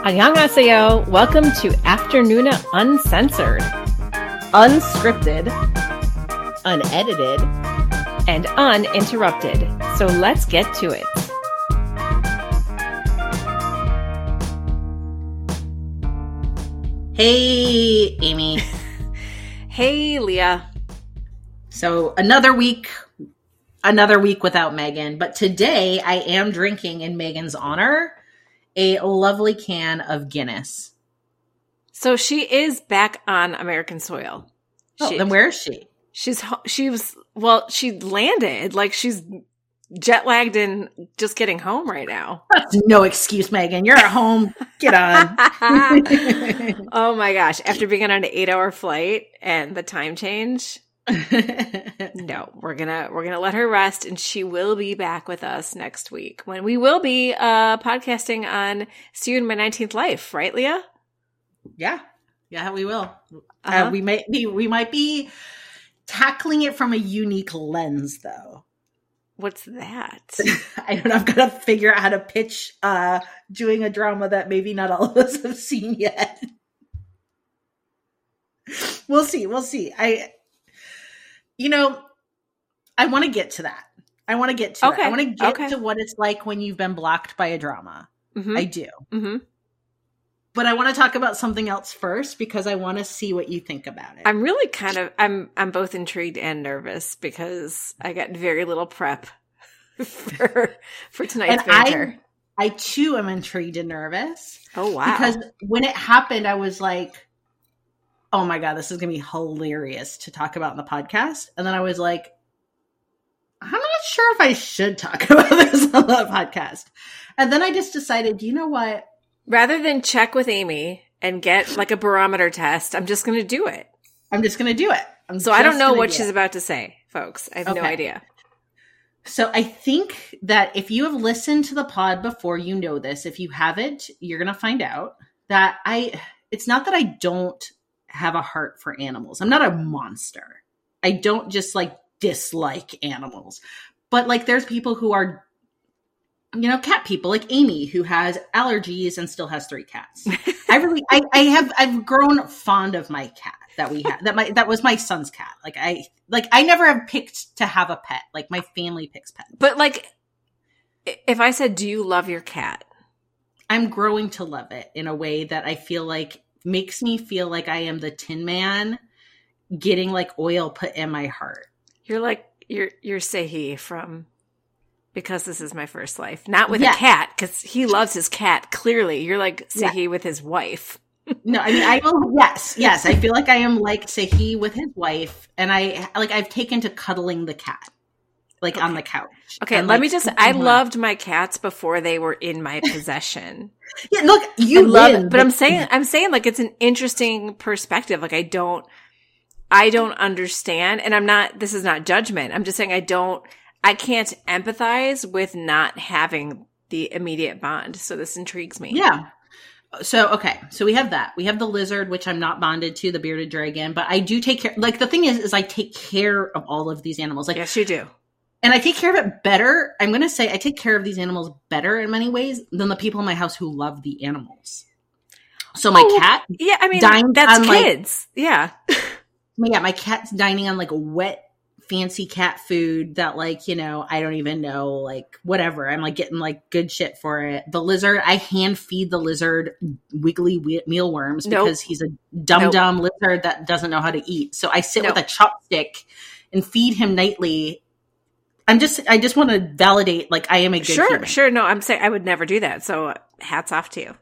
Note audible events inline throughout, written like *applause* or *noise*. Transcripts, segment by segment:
Annyeonghaseyo. Welcome to Afternoona Uncensored, unscripted, unedited, and uninterrupted. So let's get to it. Hey, Amy. *laughs* Hey, Lia. So another week, another week without Megan. But today I am drinking in Megan's honor a lovely can of Guinness. So she is back on American soil. Oh, She- then where is she? She's she was well. She landed like she's jet lagged and just getting home right now. That's *laughs* no excuse, Megan. You're at home. Get on. *laughs* oh my gosh! After being on an eight-hour flight and the time change, *laughs* no, we're gonna we're gonna let her rest, and she will be back with us next week when we will be uh podcasting on "See You in My Nineteenth Life." Right, Lia? yeah, yeah, we will. Uh-huh. Uh, we might be, we might be tackling it from a unique lens, though. What's that? *laughs* I don't know. I've got to figure out how to pitch uh doing a drama that maybe not all of us have seen yet. *laughs* we'll see. We'll see. I, you know, I want to get to that. I want to get to Okay, it. I want to get okay. to what it's like when you've been blocked by a drama. hmm I do. hmm But I want to talk about something else first because I want to see what you think about it. I'm really kind of I'm I'm both intrigued and nervous because I got very little prep *laughs* for for tonight's And I- I too am intrigued and nervous. oh wow! because when it happened, I was like, "Oh my god, this is gonna be hilarious to talk about in the podcast." And then I was like, "I'm not sure if I should talk *laughs* about this on the podcast." And then I just decided, you know what? rather than check with Amy and get like a barometer test, I'm just going to do it. I'm just gonna do it. I'm So I don't know what do she's it. about to say, folks. I have no idea. So I think that if you have listened to the pod before, you know this. If you haven't, you're gonna find out that I. It's not that I don't have a heart for animals. I'm not a monster. I don't just like dislike animals, but like there's people who are, you know, cat people like Amy who has allergies and still has three cats. I really, I, I have, I've grown fond of my cat that we had. That my that was my son's cat. Like I, like I never have picked to have a pet. Like my family picks pets. But like, if I said, "Do you love your cat?" I'm growing to love it in a way that I feel like makes me feel like I am the Tin Man getting like oil put in my heart. You're like you're you're Se-hee from because this is my first life, not with Yeah. a cat because he loves his cat. Clearly, you're like Yeah. With his wife. No, I mean I will yes, yes. I feel like I am like Se-hee with his wife and I like I've taken to cuddling the cat. Like on the couch. Okay, And, let like, me just. Mm-hmm. I him up. loved my cats before they were in my possession. *laughs* Yeah, look, you I love it, but I'm saying, I'm saying, like it's an interesting perspective. Like I don't, I don't understand, and I'm not. This is not judgment. I'm just saying I don't. I can't empathize with not having the immediate bond. So this intrigues me. Yeah. So okay, so we have that. We have the lizard, which I'm not bonded to, the bearded dragon, but I do take care. Like the thing is, is I take care of all of these animals. Like Yes, you do. And I take care of it better. I'm going to say I take care of these animals better in many ways than the people in my house who love the animals. So my Oh, cat, Yeah, I mean that's on, like- kids. yeah, *laughs* yeah, my cat's dining on like wet, fancy cat food that like you know I don't even know like whatever. I'm like getting like good shit for it. The lizard, I hand feed the lizard wiggly we- mealworms Nope. because he's a dumb Nope. dumb lizard that doesn't know how to eat. So I sit Nope. with a chopstick and feed him nightly. I'm just I just want to validate like I am a good sure, human. sure. No, I'm saying I would never do that. So hats off to you.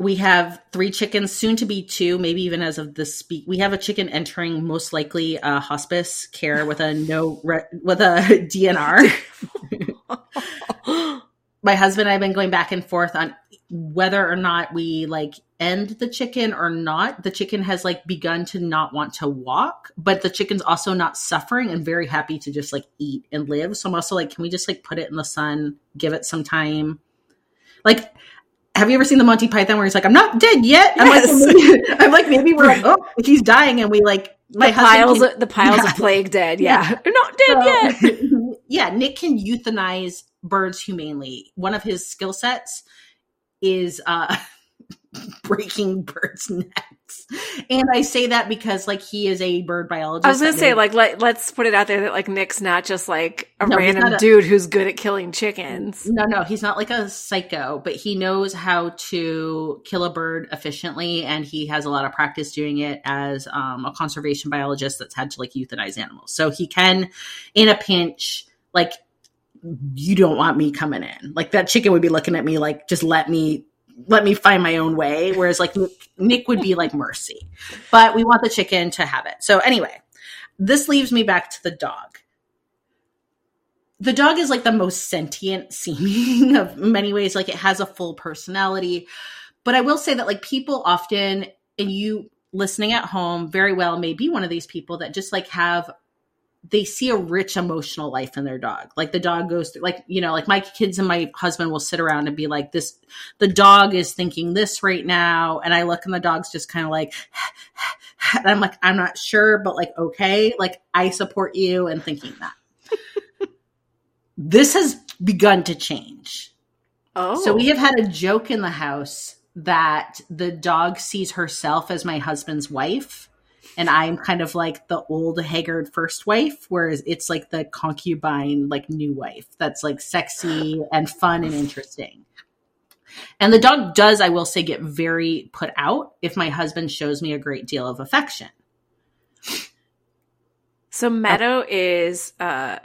We have three chickens, soon to be two, maybe even as of this speak. We have a chicken entering most likely uh, hospice care with a no re- with a *laughs* DNR. *laughs* *laughs* My husband and I have been going back and forth on whether or not we like end the chicken or not. The chicken has like begun to not want to walk, but the chicken's also not suffering and very happy to just like eat and live. So I'm also like, can we just like put it in the sun, give it some time? Like, have you ever seen the Monty Python where he's like, I'm not dead yet? I'm like, Yes. maybe, *laughs* I'm like, maybe we're like, oh, he's dying, and we like my the husband piles, of, the piles *laughs* Yeah. of plague dead. Yeah. Yeah, not dead yet. *laughs* yeah, Nick can euthanize birds humanely. One of his skill sets is uh *laughs* breaking birds' necks. And I say that because like he is a bird biologist. I was gonna say, like, let, let's put it out there that like Nick's not just like a No, random a- dude who's good at killing chickens. No, no, he's not like a psycho, but he knows how to kill a bird efficiently, and he has a lot of practice doing it as um, a conservation biologist that's had to like euthanize animals. So he can, in a pinch, like you don't want me coming in. Like that chicken would be looking at me like, just let me let me find my own way. Whereas like Nick, would be like mercy, but we want the chicken to have it. So anyway, this leaves me back to the dog the dog is like the most sentient *laughs* seeming of many ways like it has a full personality but i will say that like people often and you listening at home very well may be one of these people that just like have they see a rich emotional life in their dog like the dog goes through like you know like my kids and my husband will sit around and be like this the dog is thinking this right now and i look and the dog's just kind of like *sighs* and i'm like i'm not sure but like okay like i support you and thinking that this has begun to change. Oh, So we have had a joke in the house that the dog sees herself as my husband's wife. And I'm kind of like the old haggard first wife, whereas it's like the concubine, like new wife that's like sexy and fun and interesting. And the dog does, I will say, get very put out if my husband shows me a great deal of affection. So Meadow is uh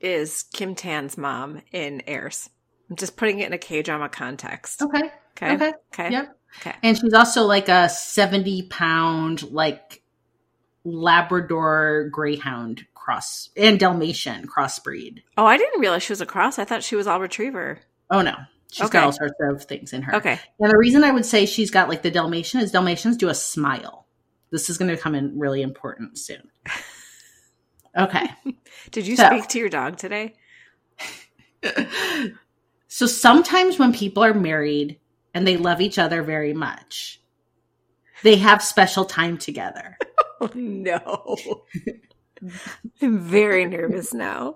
is Kim Tan's mom in Heirs. I'm just putting it in a K drama context. Okay. Okay. Okay. Okay. Yep. Okay. And she's also like a 70 pound, like Labrador Greyhound cross and Dalmatian crossbreed. Oh, I didn't realize she was a cross. I thought she was all retriever. Oh no. She's Okay. got all sorts of things in her. Okay. And the reason I would say she's got like the Dalmatian is Dalmatians do a smile. This is going to come in really important soon. *laughs* Okay. Did you So- speak to your dog today? *laughs* so sometimes when people are married and they love each other very much, they have special time together. *laughs* Oh no. *laughs* I'm very nervous now.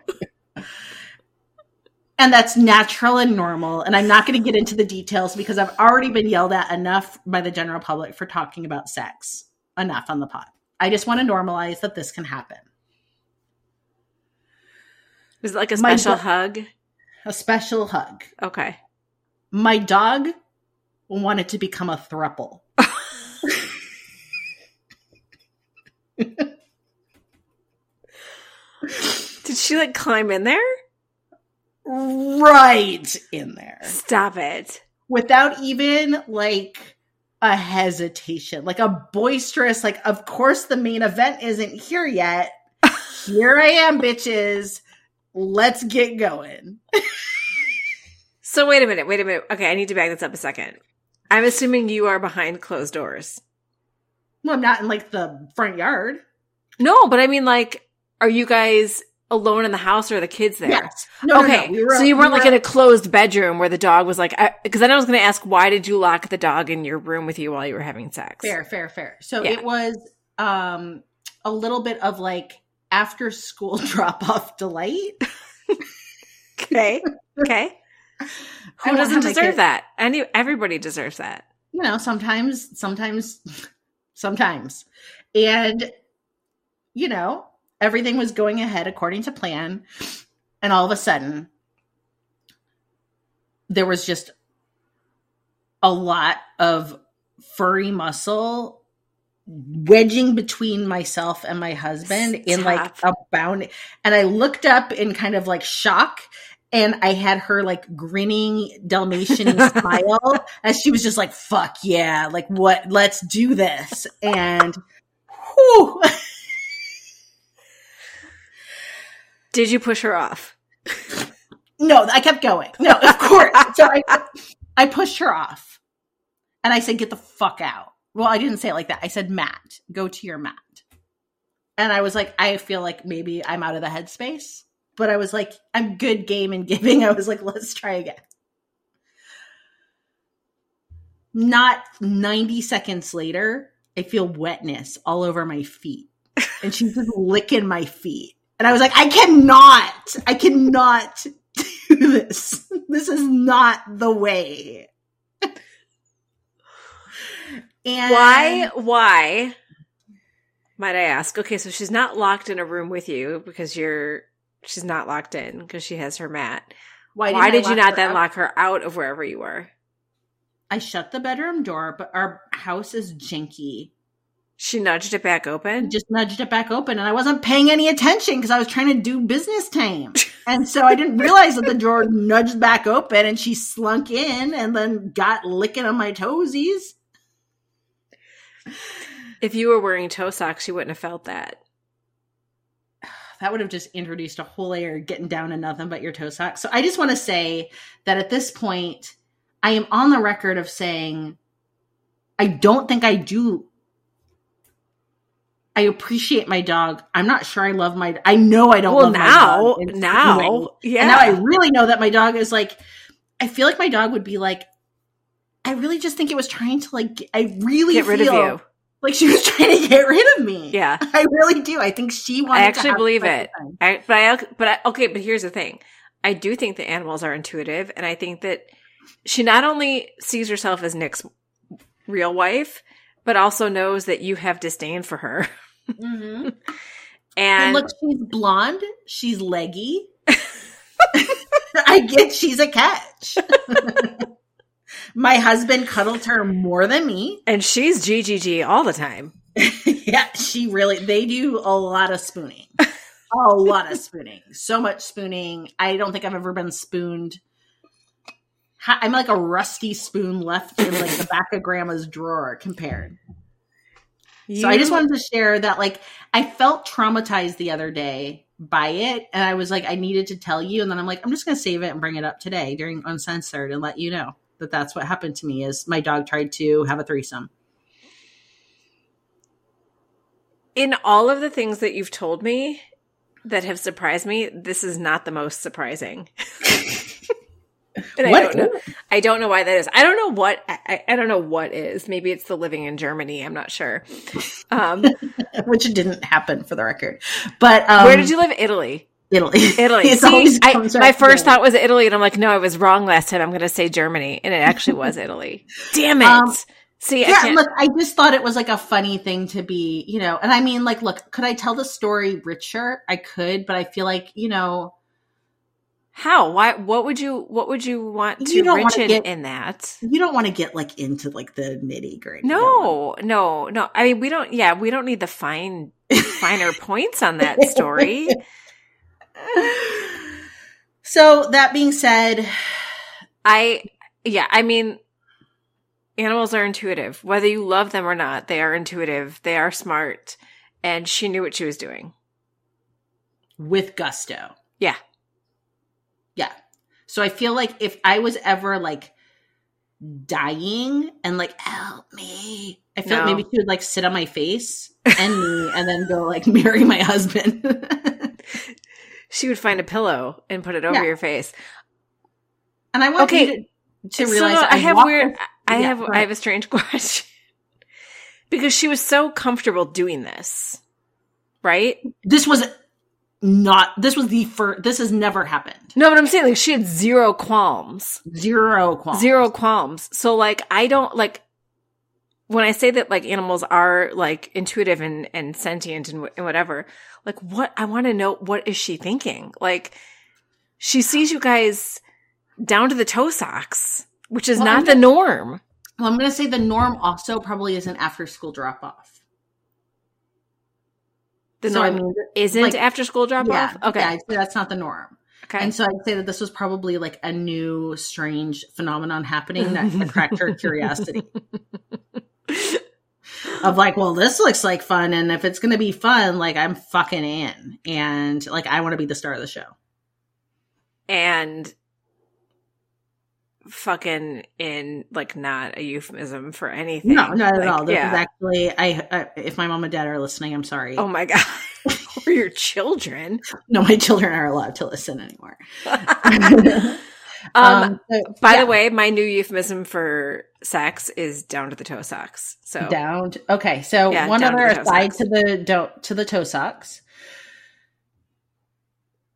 And that's natural and normal. And I'm not going to get into the details because I've already been yelled at enough by the general public for talking about sex. Enough on the pod. I just want to normalize that this can happen. Was it like a special do- hug? A special hug. Okay. My dog wanted to become a thruple. Did she like climb in there? Right in there. Stop it. Without even like a hesitation, like a boisterous, like, of course the main event isn't here yet. Here I am, bitches. Let's get going. So wait a minute, wait a minute. Okay, I need to back this up a second. I'm assuming you are behind closed doors. Well, I'm not in like the front yard. No, but I mean like are you guys alone in the house or are the kids there? Yes. No, no, okay. no. We were- so you weren't like were- in a closed bedroom where the dog was like, because then I was going to ask, why did you lock the dog in your room with you while you were having sex? Fair, fair, fair. So Yeah. it was um a little bit of like after school *laughs* drop off delight. Okay. Okay. Who doesn't deserve that? Any everybody deserves that. You know, sometimes, sometimes, sometimes. And you know, everything was going ahead according to plan. And all of a sudden, there was just a lot of furry muscle wedging between myself and my husband in like a bound and i looked up in kind of like shock and i had her like grinning dalmatian *laughs* smile as she was just like fuck yeah like what let's do this. And whew, Did you push her off? no i kept going. No of course. So I, I pushed her off. And i said get the fuck out. Well i didn't say it like that. I said matt go to your mat. And i was like i feel like maybe i'm out of the headspace but i was like i'm good game and *laughs* giving i was like let's try again not 90 seconds later i feel wetness all over my feet and she's just *laughs* licking my feet and i was like i cannot i cannot *laughs* do this this is not the way And Why? Why? Might I ask? Okay, so she's not locked in a room with you because you're. She's not locked in because she has her mat. Why, didn't did you not then out? lock her out of wherever you were? I shut the bedroom door, but our house is janky. She nudged it back open. just nudged it back open and I wasn't paying any attention because I was trying to do business time. *laughs* And so I didn't realize that the drawer nudged back open and she slunk in and then got licking on my toesies. If you were wearing toe socks, you wouldn't have felt that. That would have just introduced a whole layer of getting down to nothing but your toe socks. So I just want to say that at this point, I am on the record of saying I don't think I do. I appreciate my dog. I'm not sure I love my. I know I don't. well, love my now, dog in way. now, yeah. And now I really know that my dog is like, I feel like my dog would be like, I really just think it was trying to like, I really get rid of you. Like she was *laughs* trying to get rid of me. Yeah. I really do. I think she wanted. I to actually believe it. I, but I, but I, okay, but here's the thing. I do think the animals are intuitive, and I think that she not only sees herself as Nick's real wife, but also knows that you have disdain for her. Mhm. *laughs* And And look, she's blonde. She's leggy. *laughs* I get she's a catch. My husband cuddled her more than me. and she's GGG all the time. *laughs* yeah, she really, they do a lot of spooning. a lot of spooning. So much spooning. I don't think I've ever been spooned. I'm like a rusty spoon left in like the back of grandma's drawer compared. So I just wanted to share that like I felt traumatized the other day by it and I was like I needed to tell you and then I'm like I'm just going to save it and bring it up today during uncensored and let you know that that's what happened to me is my dog tried to have a threesome. in all of the things that you've told me that have surprised me, this is not the most surprising. *laughs* and I What don't know. I don't know why that is. I don't know what I, I- I don't know what is. Maybe it's the living in Germany. I'm not sure. Um, *laughs* which didn't happen for the record. But um, where did you live? Italy. Italy. *laughs* Italy. It See, I, my right first thought was Italy, and I'm like, no, I was wrong last time. I'm going to say Germany, and it actually was *laughs* Italy. Damn it! Um, See, I yeah, can't. look, I just thought it was like a funny thing to be, you know, and I mean, like, look, could I tell the story richer? I could, but I feel like, you know, How? Why? What would you? What would you want to You don't wanna get- in that? you don't want to get like into like the nitty gritty. No, no, no. I mean, we don't. Yeah, we don't need the fine, finer *laughs* points on that story. So that being said, I, yeah, I mean, animals are intuitive. Whether you love them or not, they are intuitive. They are smart, and she knew what she was doing. with gusto. Yeah. Yeah. So I feel like if I was ever like dying and like, help me, I feel like No. maybe she would like sit on my face and me and then go like *laughs* marry my husband. *laughs* She would find a pillow and put it over Yeah. your face. and I want Okay. you to, to So, realize I have weird. with- I Yeah, have. go I have a strange *laughs* question because she was so comfortable doing this, right? this was not this was the first this has never happened. No, but I'm saying like she had zero qualms. Zero qualms. Zero qualms. So like I don't like when I say that like animals are like intuitive and, and sentient and, and whatever, like what I want to know what is she thinking? Like she sees you guys down to the toe socks, which is Well, not I'm the gonna- norm. Well, I'm going to say the norm also probably is an after school drop off. The So, I mean, isn't like- after school drop yeah, off. Okay. yeah, that's not the norm. okay. And so I'd say that this was probably like a new, strange phenomenon happening that attracted her *laughs* curiosity. *laughs* Of like, well, this looks like fun, and if it's going to be fun, like I'm fucking in, and like I want to be the star of the show. and fucking in like not a euphemism for anything. No, not at all. This yeah. is actually, I. Uh, if my mom and dad are listening, I'm sorry. Oh my god. *laughs* or your children. No, my children aren't allowed to listen anymore. *laughs* um, so, by yeah, the way, my new euphemism for sex is down to the toe socks. So down. To, okay, so Yeah, one down to other aside socks. to the do, to the toe socks.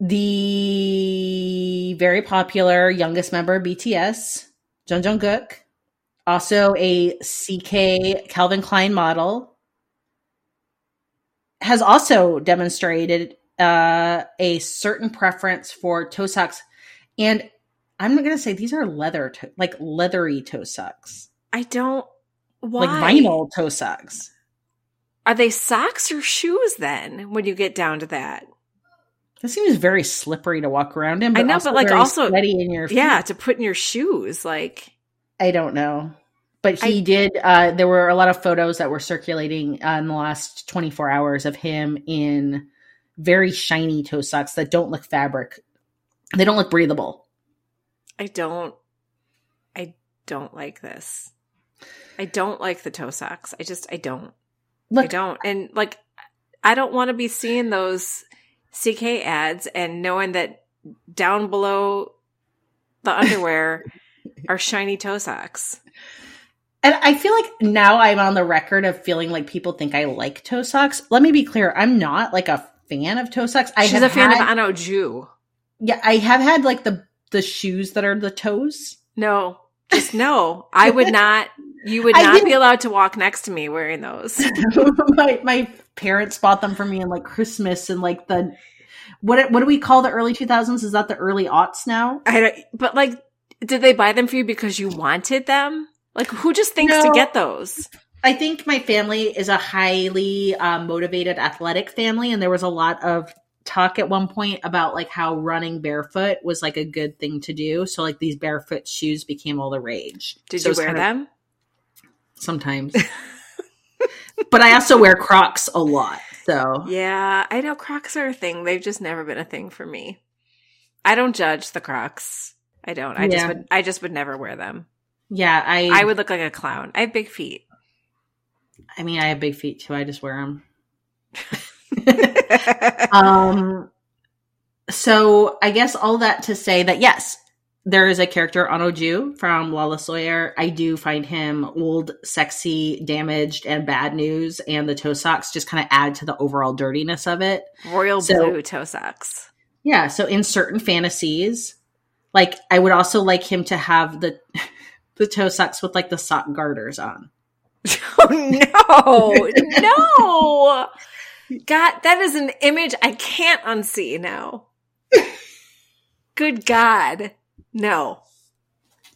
The very popular youngest member BTS, Jung Jungkook, also a CK Calvin Klein model, has also demonstrated uh, a certain preference for toe socks. And I'm not going to say these are leather, to- like leathery toe socks, I don't. Why? like vinyl toe socks. Are they socks or shoes then? When you get down to that, that seems very slippery to walk around in. I know, but, like, also- sweaty in your feet. yeah, to put in your shoes, like I don't know. But he I- did. Uh, there were a lot of photos that were circulating uh, in the last 24 hours of him in very shiny toe socks that don't look fabric. They don't look breathable. I don't. I don't like this. I don't like the toe socks. I just I don't. I don't. And like, I don't want to be seeing those CK ads and knowing that down below the underwear *laughs* are shiny toe socks. and I feel like now I'm on the record of feeling like people think I like toe socks. Let me be clear. I'm not like a fan of toe socks. I She's have a fan had, of Ahn Oh-ju. Yeah, I have had like the the shoes that are the toes. No, just no. I would *laughs* not. You would not be allowed to walk next to me wearing those. *laughs* my my parents bought them for me in like Christmas and like the what what do we call the early 2000s? Is that the early aughts now? I don't, but like, did they buy them for you because you wanted them? Like, who just thinks to get those? I think my family is a highly uh, motivated athletic family, and there was a lot of talk at one point about like how running barefoot was like a good thing to do. So like these barefoot shoes became all the rage. Did So you wear kind of- them? Sometimes. *laughs* but I also wear Crocs a lot. So Yeah, I know Crocs are a thing. They've just never been a thing for me. I don't judge the Crocs. I don't. I just would. I just would never wear them. yeah, I I would look like a clown. I have big feet. I mean I have big feet too. I just wear them. *laughs* *laughs* um so i guess all that to say that yes there is a character Ahn Oh-ju from Lawless Lawyer. I do find him old, sexy, damaged, and bad news, and the toe socks just kind of add to the overall dirtiness of it. Royal So- blue toe socks. Yeah, so in certain fantasies, like I would also like him to have the *laughs* the toe socks with like the sock garters on. *laughs* Oh no, no! God, that is an image I can't unsee now. *laughs* Good God, no.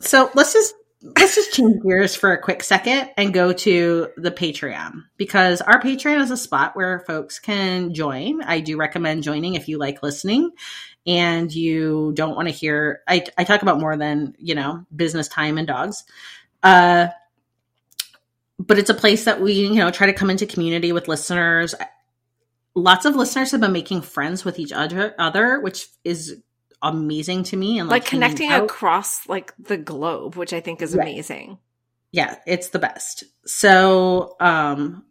So let's just let's just change gears for a quick second and go to the Patreon because our Patreon is a spot where folks can join. I do recommend joining if you like listening and you don't want to hear I, I talk about more than you know business time and dogs. Uh, but it's a place that we you know try to come into community with listeners. Lots of listeners have been making friends with each other, other which is amazing to me and Like, like, connecting out. across like the globe, which I think is Right. amazing. yeah it's the best so um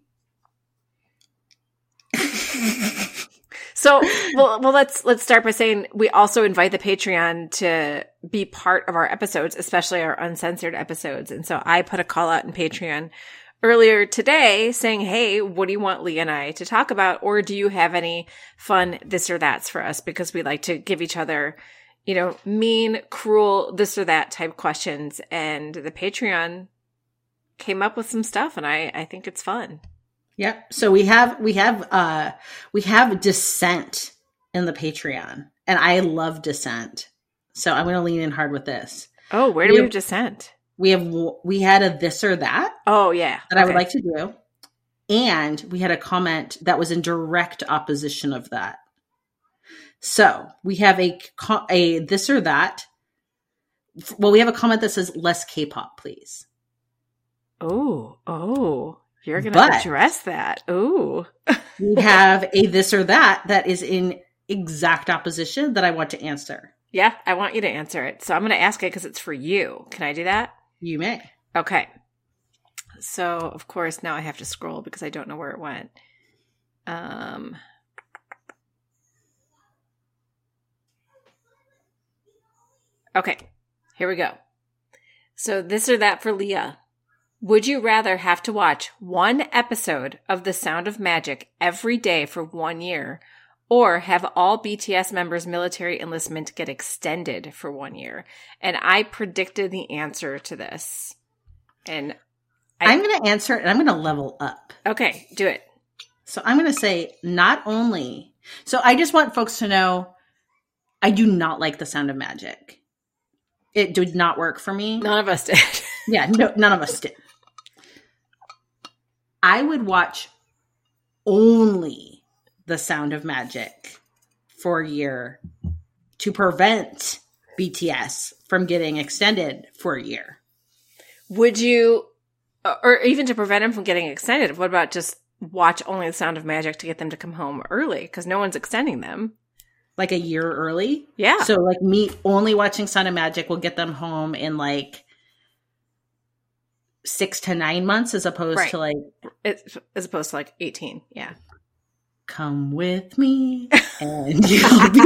So, well, well, let's let's start by saying we also invite the Patreon to be part of our episodes, especially our uncensored episodes. And so, I put a call out in Patreon earlier today saying, "Hey, what do you want Lee and I to talk about, or do you have any fun this or that's for us?" Because we like to give each other, you know, mean, cruel, this or that type questions. And the Patreon came up with some stuff, and I I think it's fun. Yep. So we have we have uh we have dissent in the Patreon, and I love dissent. So I'm going to lean in hard with this. Oh, where do We we have- have dissent? We have we had a this or that Oh, yeah, that I would like to do, and we had a comment that was in direct opposition of that. So we have a a this or that. Well, we have a comment that says less K-pop, please. Oh, oh, you're going to address that. Oh, *laughs* we have a this or that that is in exact opposition that I want to answer. yeah, I want you to answer it. So I'm going to ask it because it's for you. Can I do that? You may. Okay. So, of course, now I have to scroll because I don't know where it went. Um, okay, here we go. So, this or that for Lia. Would you rather have to watch one episode of The Sound of Magic every day for one year or have all BTS members' military enlistment get extended for one year? And I predicted the answer to this. And I, am going to answer and I'm going to level up. Okay, do it. So I'm going to say not only. So I just want folks to know I do not like the sound of magic. It did not work for me. None of us did. *laughs* yeah, no, none of us did. I would watch only the sound of magic for a year to prevent BTS from getting extended for a year. Would you, or even to prevent them from getting extended, what about just watch only the sound of magic to get them to come home early? Because no one's extending them. Like a year early? Yeah. So, like, me only watching Sound of Magic will get them home in like six to nine months as opposed right. to like. As opposed to like 18. Yeah come with me and *laughs* you'll be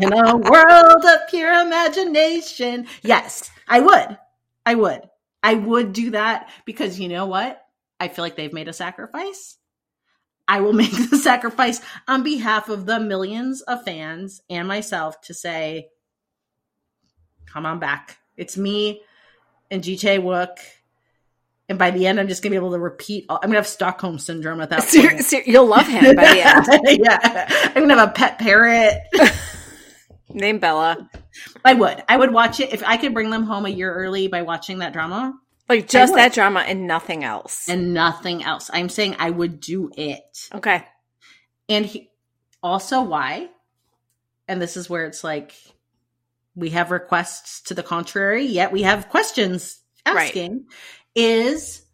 in a world of pure imagination. Yes, I would. I would. I would do that because you know what? I feel like they've made a sacrifice. I will *laughs* make the sacrifice on behalf of the millions of fans and myself to say, come on back. It's me and GJ Wook and by the end, I'm just gonna be able to repeat. All, I'm gonna have Stockholm syndrome at that point. Ser- you'll love him by the *laughs* end. yeah, I'm gonna have a pet parrot. *laughs* Name Bella. I would. I would watch it if I could bring them home a year early by watching that drama. Like just that drama and nothing else. And nothing else. I'm saying I would do it. Okay. And he, also why? And this is where it's like we have requests to the contrary, yet we have questions asking. Right is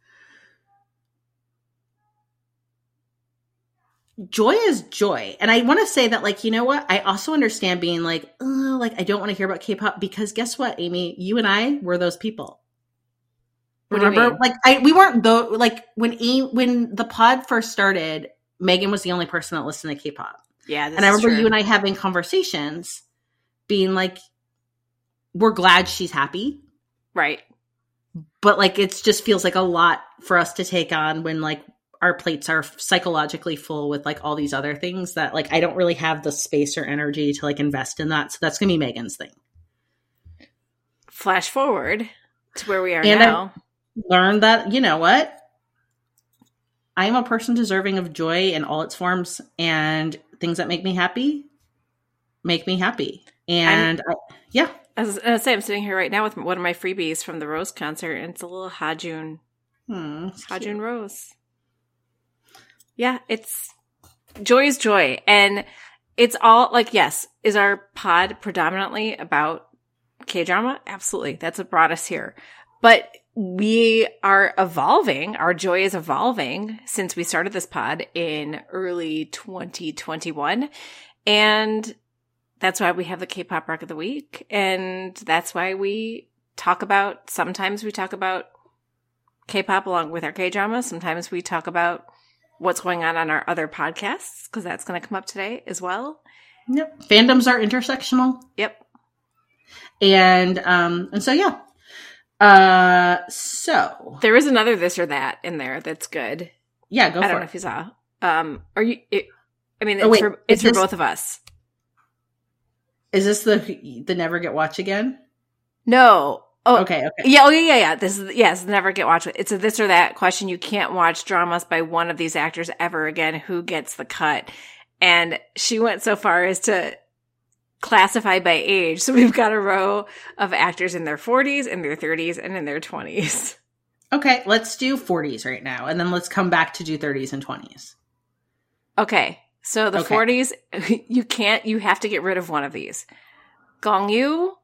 joy is joy. And I want to say that, like, you know what? I also understand being like, oh, like, I don't want to hear about K pop because guess what, Amy? You and I were those people. What Remember, like, I we weren't though. Like when when the pod first started, Megan was the only person that listened to K pop. Yeah, and I remember you and I having conversations, being like, "We're glad she's happy." Right but like it just feels like a lot for us to take on when like our plates are psychologically full with like all these other things that like I don't really have the space or energy to like invest in that. So that's gonna be Megan's thing. Flash forward to where we are and now. I learned that you know what I am a person deserving of joy in all its forms, and things that make me happy make me happy. And I, yeah, I was say I'm sitting here right now with one of my freebies from the Rose concert, and it's a little Hajun, hmm, Hajun Rose. Yeah, it's joy is joy, and it's all like yes. Is our pod predominantly about K drama? Absolutely, that's what brought us here. But we are evolving. Our joy is evolving since we started this pod in early 2021. And that's why we have the K-pop Rock of the Week, and that's why we talk about. Sometimes we talk about K-pop along with our K-drama. Sometimes we talk about what's going on on our other podcasts because that's going to come up today as well. Yep, fandoms are intersectional. Yep, and um, and so yeah. Uh, so there is another this or that in there that's good. Yeah, go. I don't know if you saw. Um, are you? It, I mean, it's oh, wait, for it's for both of us. Is this the the never get watch again? No. Oh, okay. Okay. Yeah. Oh, yeah. Yeah. Yeah. This is yes. Never get watch. It's a this or that question. You can't watch dramas by one of these actors ever again. Who gets the cut? And she went so far as to classify by age. So we've got a row of actors in their 40s, in their 30s, and in their 20s. Okay, let's do 40s right now, and then let's come back to do 30s and 20s. Okay. So the okay. 40s, *laughs* you can't, you have to get rid of one of these. Gong Yu,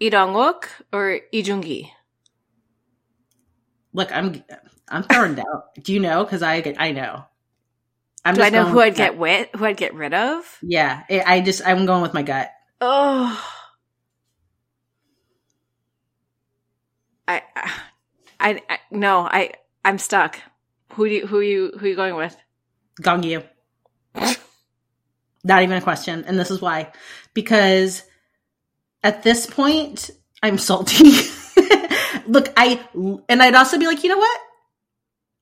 Lee Dong-wook, or Lee Joon-gi? Look, I'm, I'm throwing down. Do you know? Because I get, I know. I'm Do I know who I'd get with, who I'd get rid of? Yeah, I just, I'm going with my gut. Oh. I, I, I, no, I, I'm stuck. Who do you, who are you, who are you going with? Gong Yu. Not even a question. And this is why. Because at this point, I'm salty. *laughs* Look, I, and I'd also be like, you know what?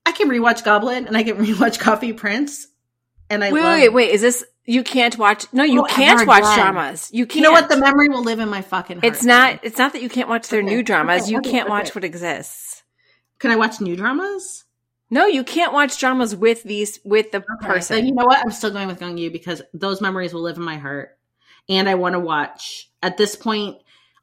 I can rewatch Goblin and I can *laughs* rewatch Coffee Prince. And I wait, love- wait, wait. Is this, you can't watch, no, you oh, can't watch again. dramas. You can't. You know what? The memory will live in my fucking heart. It's not, it's not that you can't watch their okay, new dramas. Okay, you okay, can't watch what exists. Can I watch new dramas? No, you can't watch dramas with these with the Okay. person. You know what? I'm still going with Gong Yu because those memories will live in my heart. And I want to watch. At this point,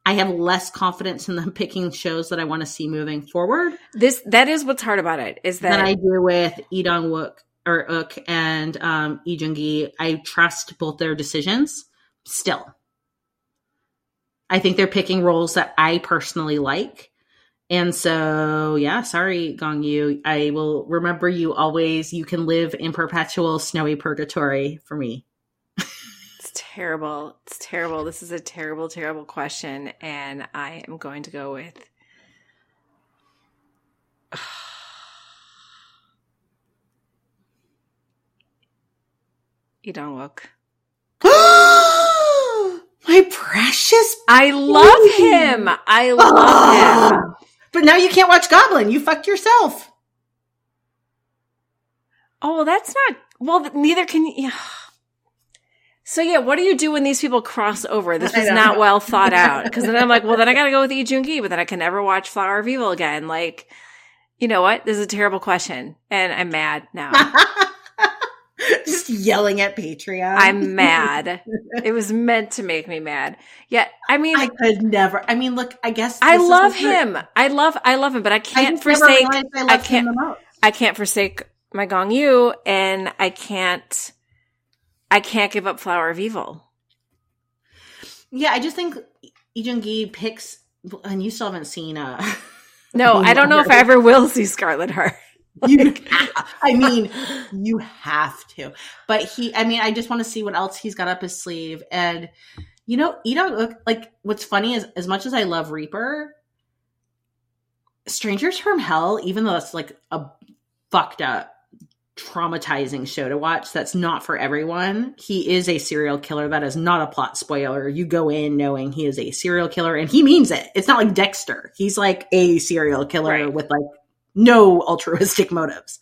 I have less confidence in them *laughs* picking shows that I want to see moving forward This that is what's hard about it is that than I do with Lee Dong Wook or Ook and um, Lee Joon Gi. I trust both their decisions still. I think they're picking roles that I personally like. And so, yeah, sorry, Gong Yu. I will remember you always. You can live in perpetual snowy purgatory for me. it's terrible. It's terrible. This is a terrible, terrible question, and I am going to go with. You don't look. My precious. I love him. I love him. *gasps* *gasps* *gasps* But now you can't watch Goblin. You fucked yourself. Oh, well, that's not. Well, neither can you. Yeah. So yeah, what do you do when these people cross over? This was don't well *laughs* thought out. Because then I'm like, well, then I got to go with Lee Joon Gi, but then I can never watch Flower of Evil again. Like, you know what? This is a terrible question, and I'm mad now. *laughs* *laughs* Just yelling at Patreon. I'm mad. It was meant to make me mad. Yeah, I mean, I I, could never. I mean, look. I guess I love him. I love, I love him, but I I can't never forsake. I, I can't. I can't forsake my Gong Yu, and I can't. I can't give up Flower of Evil. Yeah, I just think Lee Joon Gi picks, and you still haven't seen. uh No, *laughs* I don't know if I ever will see Scarlet Heart. You, *laughs* I mean, you have to. But he, I mean, I just want to see what else he's got up his sleeve. And you know, Ito, like, what's funny is, as much as I love Reaper, Strangers from Hell, even though it's like a fucked up, traumatizing show to watch, that's not for everyone. He is a serial killer. That is not a plot spoiler. You go in knowing he is a serial killer, and he means it. It's not like Dexter. He's like a serial killer Right. with like no altruistic motives.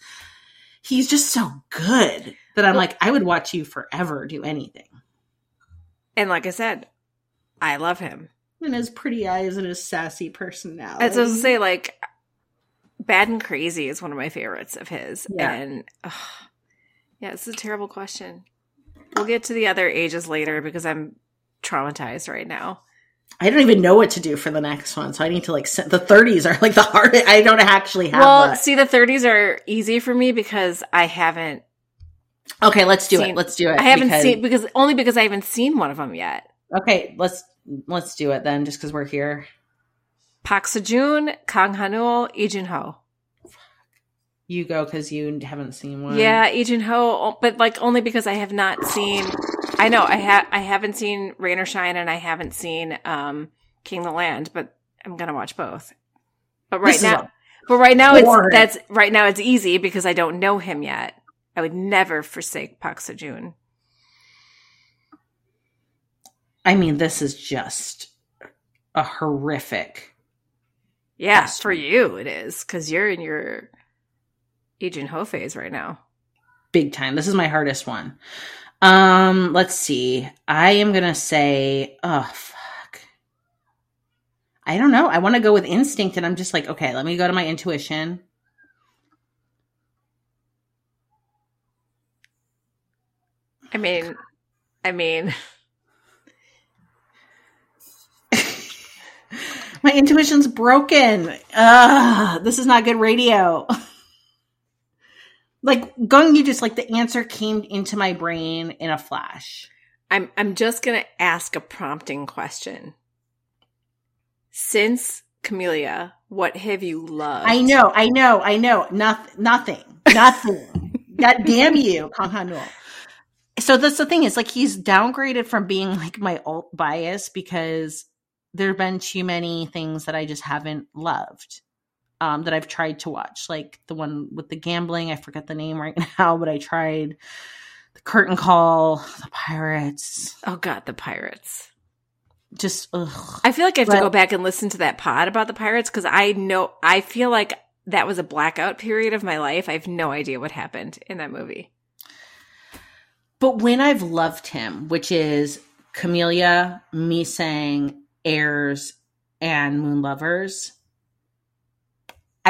He's just so good that I'm like, I would watch you forever do anything. And like I said, I love him. And his pretty eyes and his sassy personality. As I was say, like Bad and Crazy is one of my favorites of his. Yeah. And ugh, yeah, it's a terrible question. We'll get to the other ages later because I'm traumatized right now. I don't even know what to do for the next one, so I need to like. Set, the 30s are like the hardest. I don't actually have. well, that. see, the 30s are easy for me because I haven't. okay, let's do seen- it. Let's do it. I haven't because- seen because only because I haven't seen one of them yet. Okay, let's let's do it then, just because we're here. Park Seo-joon, Kang Haneul, Lee Jun-ho. You go because you haven't seen one. Yeah, Lee Jun-ho, but like only because I have not seen. I know I have. I haven't seen Rain or Shine, and I haven't seen um King of the Land, but I'm gonna watch both. But right This now, but right now it's that's right now it's easy because I don't know him yet. I would never forsake Park Seo-joon. I mean, this is just a horrific. Yeah, Yes. for you it is because you're in your Lee Jun-ho phase right now. big time. This is my hardest one. Um, let's see. I am gonna say, oh fuck. I don't know. I want to go with instinct, and I'm just like, okay, let me go to my intuition. I mean, I mean, *laughs* My intuition's broken. Ugh, this is not good radio. *laughs* like going, you just like the answer came into my brain in a flash. I'm I'm just gonna ask a prompting question. Since Camellia, what have you loved? I know, I know, I know. Nothing, nothing, *laughs* nothing. God damn you, Kang Ha-neul. So that's the thing is like he's downgraded from being like my alt bias because there have been too many things that I just haven't loved. Um, that I've tried to watch, like the one with the gambling. I forget the name right *laughs* now, but I tried the curtain call, the pirates. Oh God, the pirates. Just ugh. I feel like I have But- to go back and listen to that pod about the pirates because I know I feel like that was a blackout period of my life. I have no idea what happened in that movie. But when I've loved him, which is Camellia, Me Sang, Heirs, and Moon Lovers,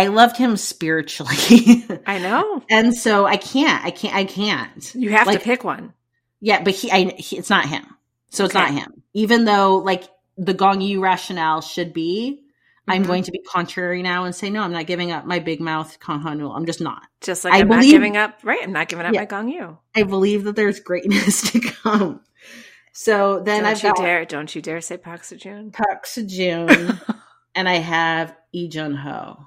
I loved him spiritually. *laughs* I know. and so I can't, I can't, I can't. You have Like- to pick one. Yeah, but he, I, he it's not him. So it's Okay. not him. Even though like the Gong Yu rationale should be, I'm Mhm. going to be contrary now and say no. I'm not giving up my big mouth Kang Ha-neul. I'm just not. Just like I I'm not giving up. Right. I'm not giving up Yeah. my Gong Yu. I believe that there's greatness *laughs* to come. So then Don't I've you got dare. Don't you dare say Park Seo-joon. Park Seo-joon *laughs* and I have Lee Jun Ho.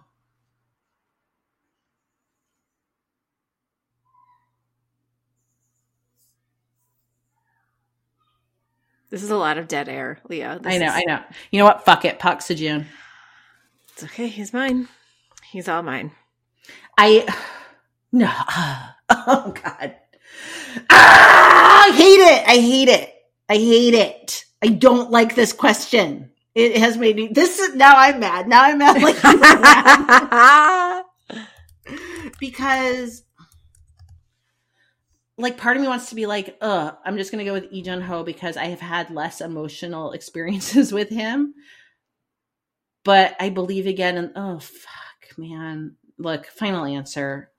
This is a lot of dead air, Lia. This I know, is- I know. You know what? Fuck it, Seo-joon. It's okay. He's mine. He's all mine. I *sighs* no. *laughs* Oh God. Ah, I hate it. I hate it. I hate it. I don't like this question. It has made me. This is now. I'm mad. Now I'm mad. *laughs* Like *laughs* because, like, part of me wants to be like, "Ugh, I'm just gonna go with Lee Jun Ho because I have had less emotional *laughs* experiences with him." But I believe again, and oh fuck, man. Look, final answer.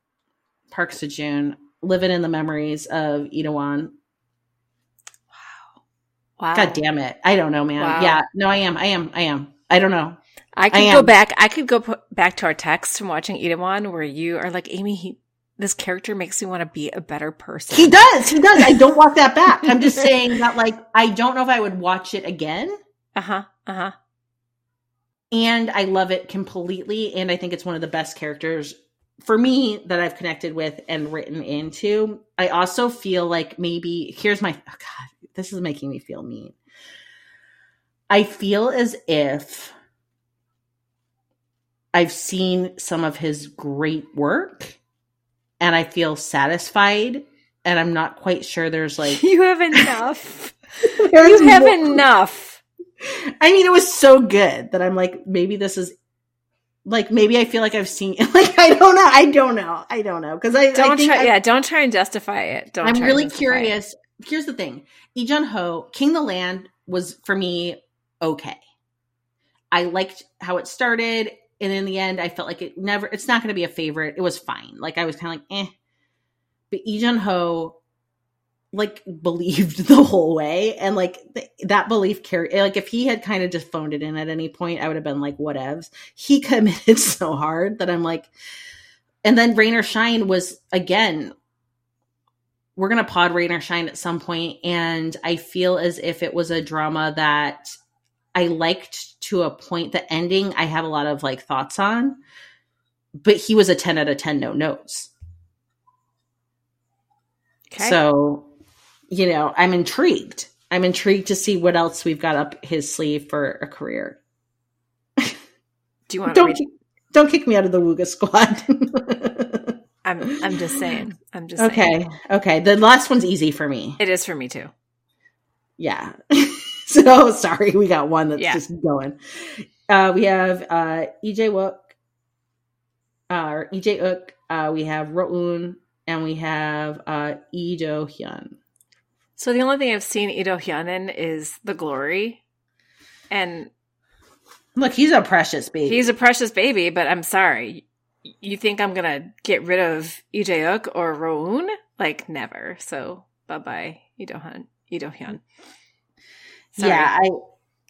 Park Seo-joon, living in the memories of Itaewon. wow. Wow. God damn it. I don't know, man. Wow. Yeah. No, I am. I am. I am. I don't know. I could I go back. I could go pu- back to our text from watching Itaewon where you are like, Amy, he, this character makes me want to be a better person. He does. He does. I don't walk that back. I'm just *laughs* saying that, like, I don't know if I would watch it again. Uh huh. Uh huh. And I love it completely. And I think it's one of the best characters for me that I've connected with and written into. I also feel like maybe, here's my, oh God, this is making me feel mean. I feel as if I've seen some of his great work and I feel satisfied. And I'm not quite sure there's like, *laughs* You have enough. *laughs* you have more- enough. I mean, it was so good that I'm like, maybe this is like, maybe I feel like I've seen, *laughs* like, I don't know. I don't know. I don't know. Cause I, I Don't think try. I- yeah. Don't try and justify it. Don't. I'm try really justify it. curious. Here's the thing Lee Jun Ho, King the Land was for me okay. I liked how it started. And in the end, I felt like it never, it's not going to be a favorite. It was fine. Like, I was kind of like, eh. But Lee Ho, like, *laughs* believed the whole way. And, like, th- that belief carried, like, if he had kind of just phoned it in at any point, I would have been like, whatevs. He *laughs* committed so hard that I'm like, and then Rain or Shine was, again, we're to pod Rain or Shine at some point, And I feel as if it was a drama that I liked to a point. The ending, I have a lot of like thoughts on, but he was a 10 out of 10 no notes. Okay. So, you know, I'm intrigued. I'm intrigued to see what else we've got up his sleeve for a career. Do you want to Don't read? kick- don't kick me out of the Wooga squad. *laughs* I'm. I'm just saying. I'm just Saying. okay, okay. The last one's easy for me. It is for me too. Yeah. *laughs* *laughs* so sorry, we got one that's Yeah. just going. Uh, we have uh, Lee Jae Wook, uh, or EJ Ook. Uh, we have Rowoon, and we have uh, Lee Do Hyun. So the only thing I've seen Lee Do Hyun in is The Glory, and Look, he's a precious baby. he's a precious baby. But I'm sorry, you think I'm gonna get rid of EJ Jae-uk or Rowoon? Like never. So bye bye, Lee Do Hyun. Lee Do Hyun. Sorry. yeah. I,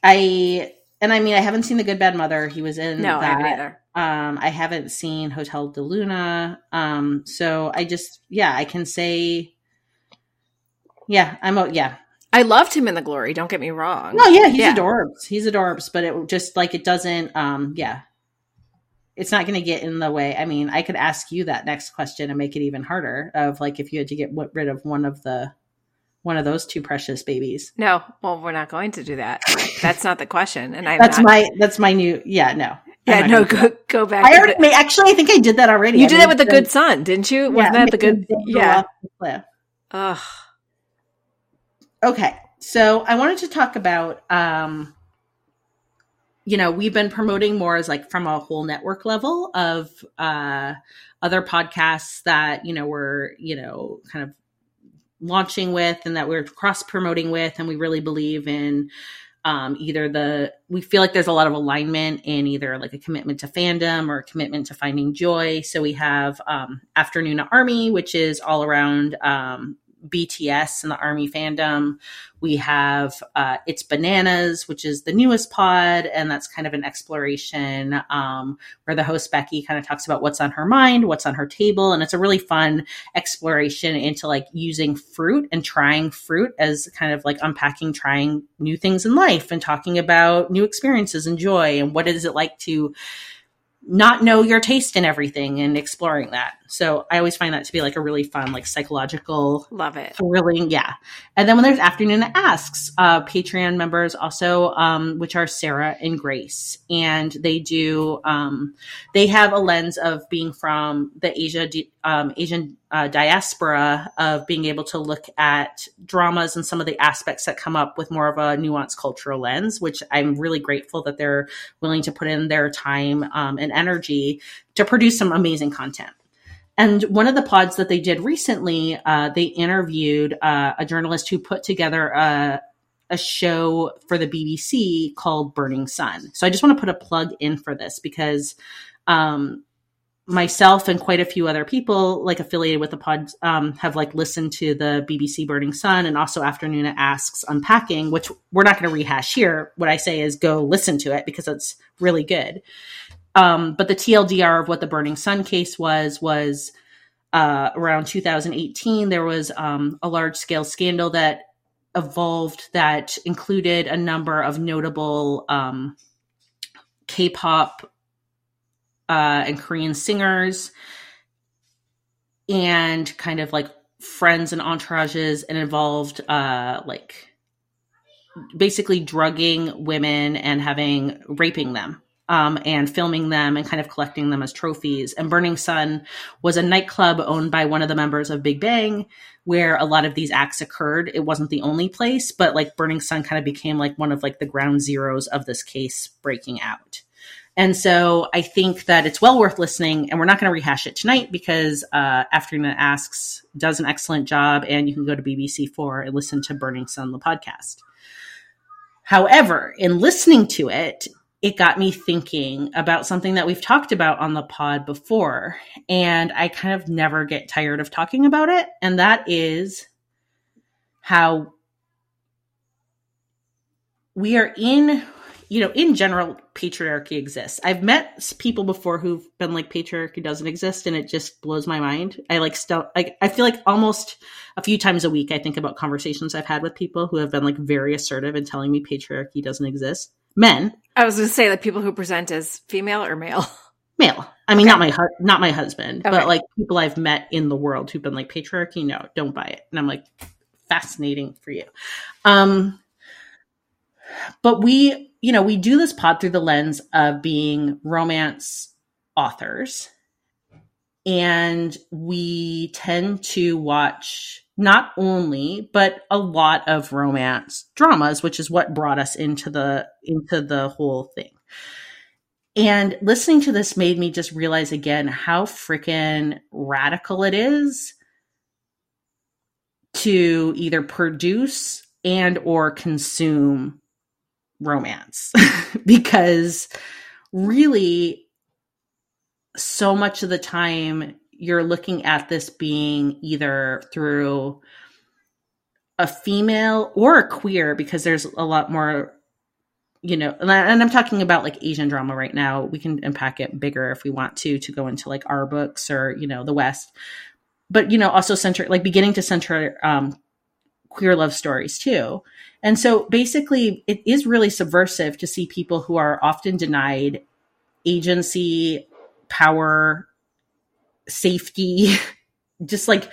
I, and I mean, I haven't seen the Good Bad Mother. He was in no, I that. haven't either. Um, I haven't seen Hotel Del Luna. Um, so I just, yeah, I can say, yeah, I'm, o- yeah, I loved him in The Glory. Don't get me wrong. No, yeah, he's Yeah. adorbs. He's adorbs, but it just like it doesn't. Um, yeah, it's not going to get in the way. I mean, I could ask you that next question and make it even harder. Of like, if you had to get rid of one of the one of those two precious babies. No, well, we're not going to do that. That's not the question. And I'm That's not, my that's my new. Yeah, no. yeah. No, go go back. I already the- made, actually. I think I did that already. you I did that with the good son, didn't you? Wasn't that the good? Yeah. the. Ugh. Okay. So I wanted to talk about um you know, we've been promoting more as like from a whole network level of uh other podcasts that, you know, we're, you know, kind of launching with and that we're cross promoting with and we really believe in um, either the we feel like there's a lot of alignment in either like a commitment to fandom or a commitment to finding joy. So we have um, Afternoona Army which is all around um, BTS and the army fandom. We have uh, It's Bananas, which is the newest pod, and that's kind of an exploration um, where the host Becky kind of talks about what's on her mind, what's on her table, and it's a really fun exploration into like using fruit and trying fruit as kind of like unpacking, trying new things in life, and talking about new experiences and joy, and what is it like to not know your taste in everything and exploring that. So I always find that to be like a really fun, like psychological, love it, thrilling, yeah. And then when there's Afternoona Asks, uh, Patreon members also, um, which are Sarah and Grace, and they do, um, they have a lens of being from the Asia, um, Asian uh, diaspora of being able to look at dramas and some of the aspects that come up with more of a nuanced cultural lens, which I'm really grateful that they're willing to put in their time um, and energy to produce some amazing content. And one of the pods that they did recently, uh, they interviewed uh, a journalist who put together a, a show for the BBC called Burning Sun. So I just want to put a plug in for this because um, myself and quite a few other people like affiliated with the pod um, have like listened to the BBC Burning Sun and also Afternoona Asks Unpacking, which we're not going to rehash here. What I say is go listen to it because it's really good. Um, but the TLDR of what the Burning Sun case was was uh, around 2018. There was um, a large scale scandal that evolved that included a number of notable um, K-pop uh, and Korean singers, and kind of like friends and entourages, and involved uh, like basically drugging women and having raping them um, and filming them and kind of collecting them as trophies. And Burning Sun was a nightclub owned by one of the members of Big Bang where a lot of these acts occurred. It wasn't the only place, but like Burning Sun kind of became like one of like the ground zeros of this case breaking out. And so I think that it's well worth listening, and we're not going to rehash it tonight because uh, Afternoona Asks does an excellent job, and you can go to BBC4 and listen to Burning Sun, the podcast. However, in listening to it, it got me thinking about something that we've talked about on the pod before. And I kind of never get tired of talking about it. And that is how we are in, you know, in general, patriarchy exists. I've met people before who've been like, patriarchy doesn't exist. And it just blows my mind. I like, still, like, I feel like almost a few times a week, I think about conversations I've had with people who have been like very assertive and telling me patriarchy doesn't exist men. I was going to say that people who present as female or male. *laughs* Male. I mean, okay. not my hu- not my husband, okay. but like people I've met in the world who've been like patriarchy. No, don't buy it. And I'm like, fascinating for you. Um, but we, you know, we do this pod through the lens of being romance authors, and we tend to watch not only but a lot of romance dramas which is what brought us into the into the whole thing. And listening to this made me just realize again how freaking radical it is to either produce and or consume romance *laughs* because really so much of the time you're looking at this being either through a female or a queer because there's a lot more you know and, I, am talking about like asian drama right now. We can unpack it bigger if we want to to go into like our books or you know the west. But you know also center like beginning to center um queer love stories too. And so basically it is really subversive to see people who are often denied agency power safety, *laughs* just like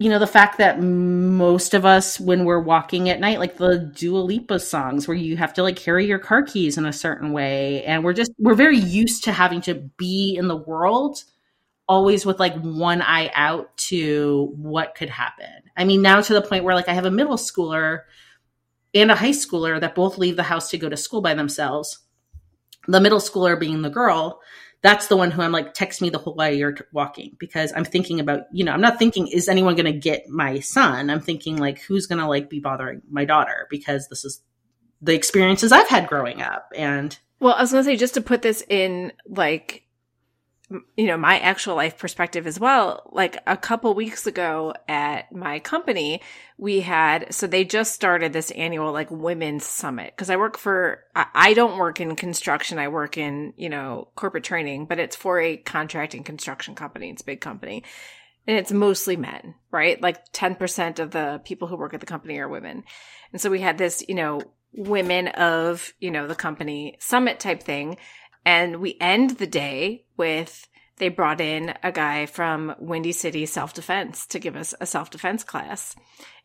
you know the fact that most of us when we're walking at night like the Dua Lipa songs where you have to like carry your car keys in a certain way. And we're just we're very used to having to be in the world always with like one eye out to what could happen. I mean now to the point where like I have a middle schooler and a high schooler that both leave the house to go to school by themselves. The middle schooler being the girl that's the one who I'm like, text me the whole way you're walking because I'm thinking about, you know, I'm not thinking, is anyone going to get my son? I'm thinking like, who's going to like be bothering my daughter because this is the experiences I've had growing up. And well, I was going to say, just to put this in like you know, my actual life perspective as well. Like a couple weeks ago at my company, we had, so they just started this annual like women's summit. Cause I work for, I, don't work in construction. I work in, you know, corporate training, but it's for a contracting construction company. It's a big company and it's mostly men, right? Like 10% of the people who work at the company are women. And so we had this, you know, women of, you know, the company summit type thing and we end the day with they brought in a guy from Windy City Self Defense to give us a self defense class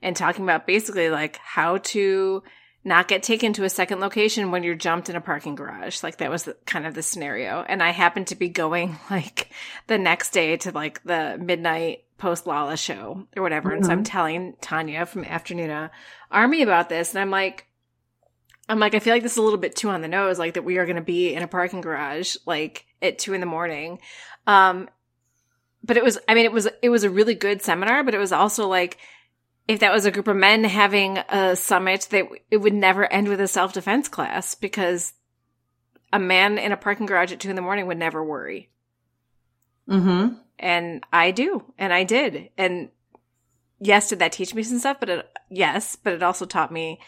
and talking about basically like how to not get taken to a second location when you're jumped in a parking garage. Like that was the, kind of the scenario. And I happened to be going *laughs* like the next day to like the midnight post Lala show or whatever. Mm-hmm. And so I'm mm-hmm. telling Tanya from Afternoona Army about this. And I'm like, I'm like, I feel like this is a little bit too on the nose, like that we are going to be in a parking garage, like at two in the morning. Um, but it was, I mean, it was, it was a really good seminar, but it was also like, if that was a group of men having a summit, that it would never end with a self defense class because a man in a parking garage at two in the morning would never worry. Mm-hmm. And I do, and I did. And yes, did that teach me some stuff? But it, yes, but it also taught me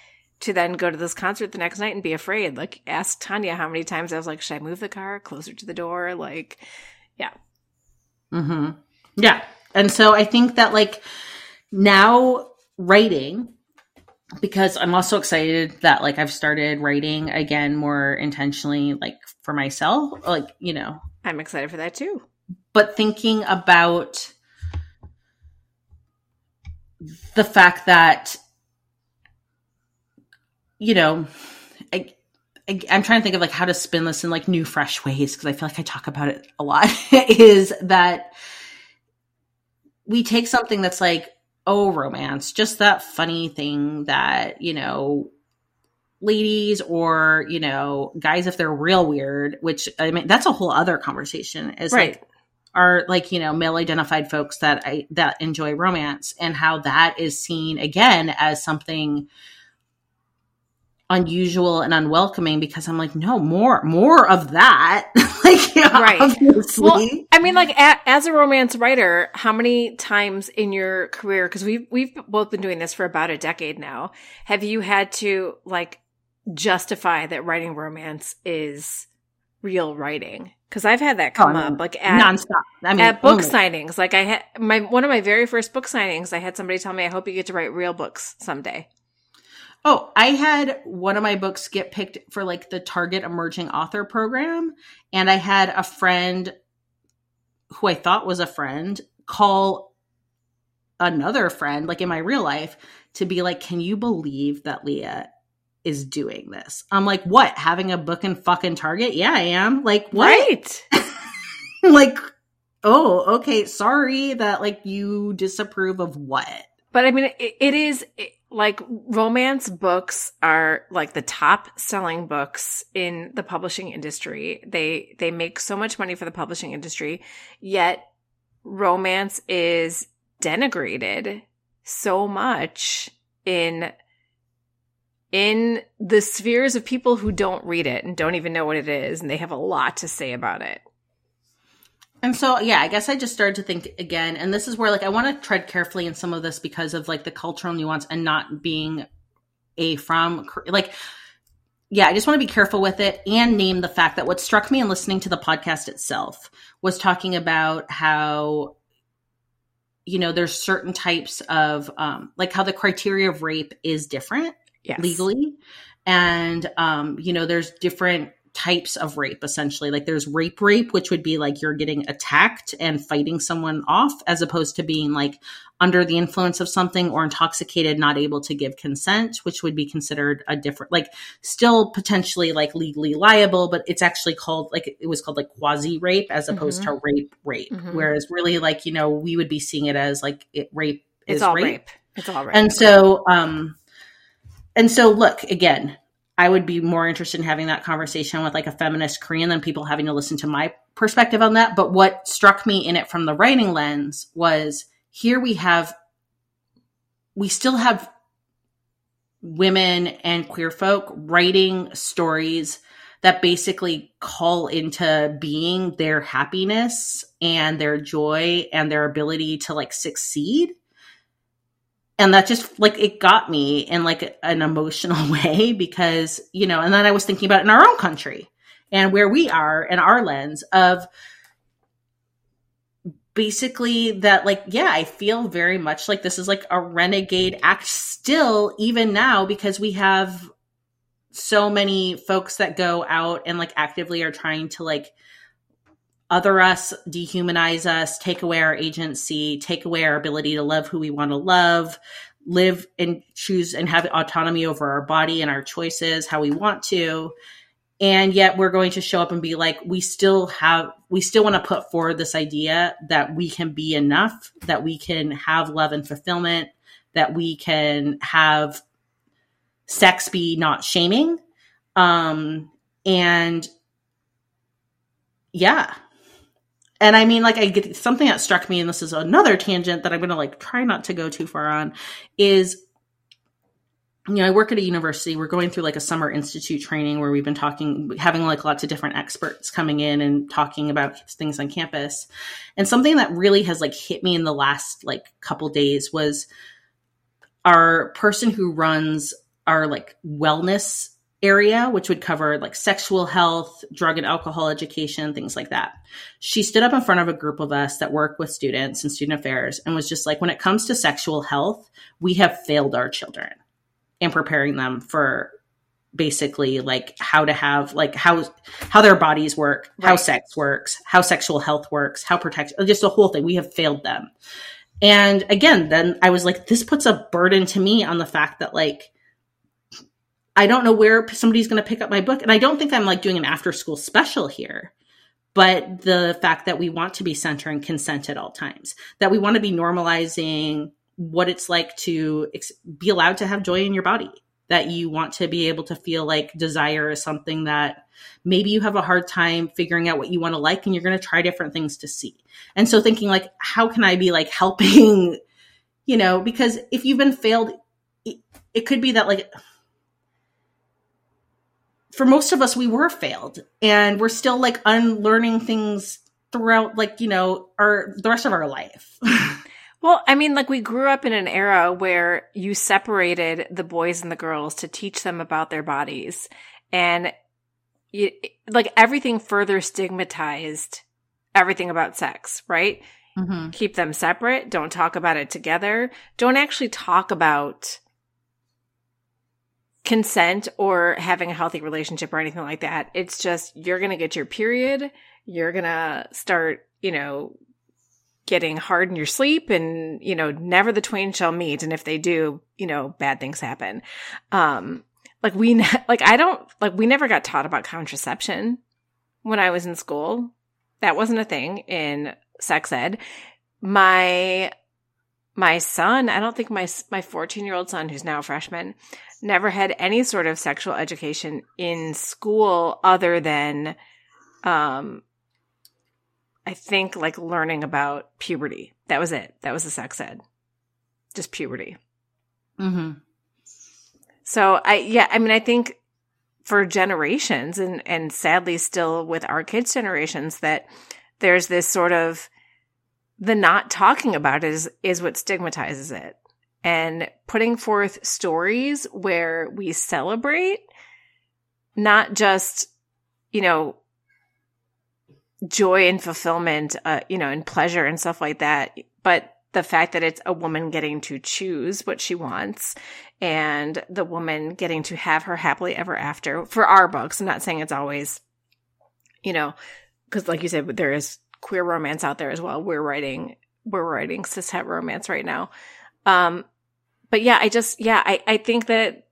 to then go to this concert the next night and be afraid. Like, ask Tanya how many times I was like, should I move the car closer to the door? Like, yeah. Hmm. Yeah. And so I think that like now writing because I'm also excited that like I've started writing again more intentionally like for myself like you know I'm excited for that too but thinking about the fact that you know, I, I, am trying to think of like how to spin this in like new, fresh ways because I feel like I talk about it a lot. *laughs* is that we take something that's like, oh, romance, just that funny thing that, you know, ladies or, you know, guys, if they're real weird, which I mean, that's a whole other conversation is right. like, are like you know male identified folks that i that enjoy romance and how that is seen again as something unusual and unwelcoming because I'm like, no, more, more of that. *laughs* like, yeah, right. Obviously. Well, I mean, like, a, as a romance writer, how many times in your career, because we've, we've both been doing this for about a decade now, have you had to like justify that writing romance is real writing? Because I've had that oh, come oh, up, like at nonstop. I mean, at book signings. Like I had my one of my very first book signings. I had somebody tell me, "I hope you get to write real books someday." Oh, I had one of my books get picked for like the Target Emerging Author Program. And I had a friend who I thought was a friend call another friend, like in my real life, to be like, Can you believe that Lia is doing this? I'm like, What? Having a book in fucking Target? Yeah, I am. Like, what? Right. *laughs* like, oh, okay. Sorry that like you disapprove of what? But I mean, it, it is. It, like romance books are like the top selling books in the publishing industry. They they make so much money for the publishing industry, yet romance is denigrated so much in in the spheres of people who don't read it and don't even know what it is and they have a lot to say about it. And so, yeah, I guess I just started to think again, and this is where like I want to tread carefully in some of this because of like the cultural nuance and not being a from like yeah, I just want to be careful with it and name the fact that what struck me in listening to the podcast itself was talking about how you know there's certain types of um like how the criteria of rape is different yes. legally and um you know there's different types of rape essentially like there's rape rape which would be like you're getting attacked and fighting someone off as opposed to being like under the influence of something or intoxicated not able to give consent which would be considered a different like still potentially like legally liable but it's actually called like it was called like quasi rape as opposed mm-hmm. to rape rape mm-hmm. whereas really like you know we would be seeing it as like it, rape it's all rape. rape. it's all rape and so um and so look again I would be more interested in having that conversation with like a feminist Korean than people having to listen to my perspective on that. But what struck me in it from the writing lens was here we have, we still have women and queer folk writing stories that basically call into being their happiness and their joy and their ability to like succeed and that just like it got me in like an emotional *laughs* way because you know and then i was thinking about in our own country and where we are and our lens of basically that like yeah i feel very much like this is like a renegade act still even now because we have so many folks that go out and like actively are trying to like other us dehumanize us take away our agency take away our ability to love who we want to love live and choose and have autonomy over our body and our choices how we want to. And yet we're going to show up and be like we still have we still want to put forward this idea that we can be enough that we can have love and fulfillment that we can have sex be not shaming. Um and yeah and i mean like i get something that struck me and this is another tangent that i'm gonna like try not to go too far on is you know, I work at a university. We're going through like a summer institute training where we've been talking, having like lots of different experts coming in and talking about things on campus. And something that really has like hit me in the last like couple days was our person who runs our like wellness area, which would cover like sexual health, drug and alcohol education, things like that. She stood up in front of a group of us that work with students and student affairs and was just like, when it comes to sexual health, we have failed our children and preparing them for basically like how to have like how how their bodies work right. how sex works how sexual health works how protect just the whole thing we have failed them and again then i was like this puts a burden to me on the fact that like i don't know where somebody's going to pick up my book and i don't think i'm like doing an after school special here but the fact that we want to be centering consent at all times that we want to be normalizing what it's like to ex- be allowed to have joy in your body that you want to be able to feel like desire is something that maybe you have a hard time figuring out what you want to like and you're going to try different things to see. And so thinking like how can I be like *laughs* helping you know because if you've been failed it, it could be that like for most of us we were failed and we're still like unlearning things throughout like you know our the rest of our life *laughs* Well, I mean, like we grew up in an era where you separated the boys and the girls to teach them about their bodies. And you, like everything further stigmatized everything about sex, right? Mm-hmm. Keep them separate. Don't talk about it together. Don't actually talk about consent or having a healthy relationship or anything like that. It's just you're going to get your period. You're going to start, you know, getting hard in your sleep and, you know, never the twain shall meet. And if they do, you know, bad things happen. Um, like we, *laughs* like I don't, like we never got taught about contraception when I was in school. That wasn't a thing in sex ed. My, my son, I don't think my, my 14 year old son, who's now a freshman, never had any sort of sexual education in school other than, um, I think like learning about puberty. That was it. That was the sex ed. Just puberty. Mm-hmm. So I yeah, I mean I think for generations and and sadly still with our kids' generations that there's this sort of the not talking about it is is what stigmatizes it. And putting forth stories where we celebrate not just, you know, joy and fulfillment, uh, you know, and pleasure and stuff like that. But the fact that it's a woman getting to choose what she wants and the woman getting to have her happily ever after for our books. I'm not saying it's always, you know, because like you said, there is queer romance out there as well. We're writing, we're writing cishet romance right now. Um, but yeah, I just, yeah, I, I think that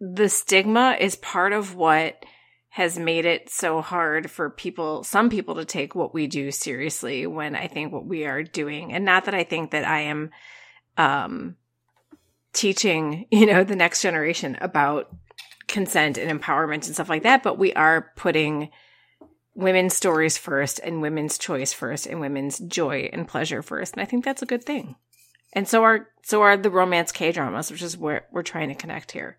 the stigma is part of what has made it so hard for people, some people to take what we do seriously when I think what we are doing, and not that I think that I am, um, teaching, *laughs* you know, the next generation about consent and empowerment and stuff like that, but we are putting women's stories first and women's choice first and women's joy and pleasure first. And I think that's a good thing. And so are so are the romance K dramas, which is where we're trying to connect here.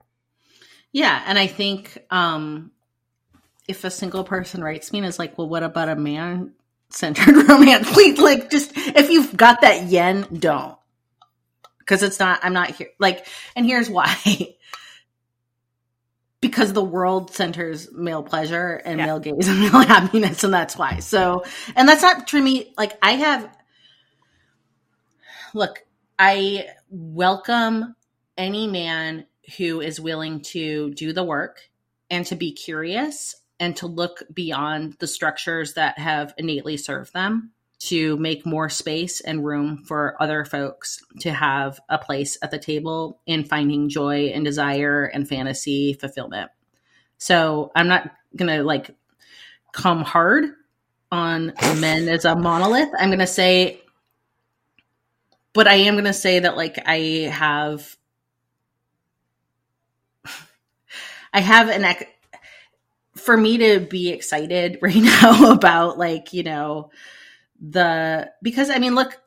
Yeah, and I think um if a single person writes me and is like, "Well, what about a man centered *laughs* romance?" Please, like, just if you've got that yen, don't, because it's not. I'm not here. Like, and here's why. *laughs* because the world centers male pleasure and yeah. male gaze *laughs* and male happiness, and that's why. So, and that's not for me. Like, I have. Look, I welcome any man who is willing to do the work and to be curious and to look beyond the structures that have innately served them to make more space and room for other folks to have a place at the table in finding joy and desire and fantasy fulfillment. So I'm not going to like come hard on men as a monolith. I'm going to say but I am going to say that like I have *sighs* I have an ex- for me to be excited *laughs* right now about like, you know, the because I mean, look,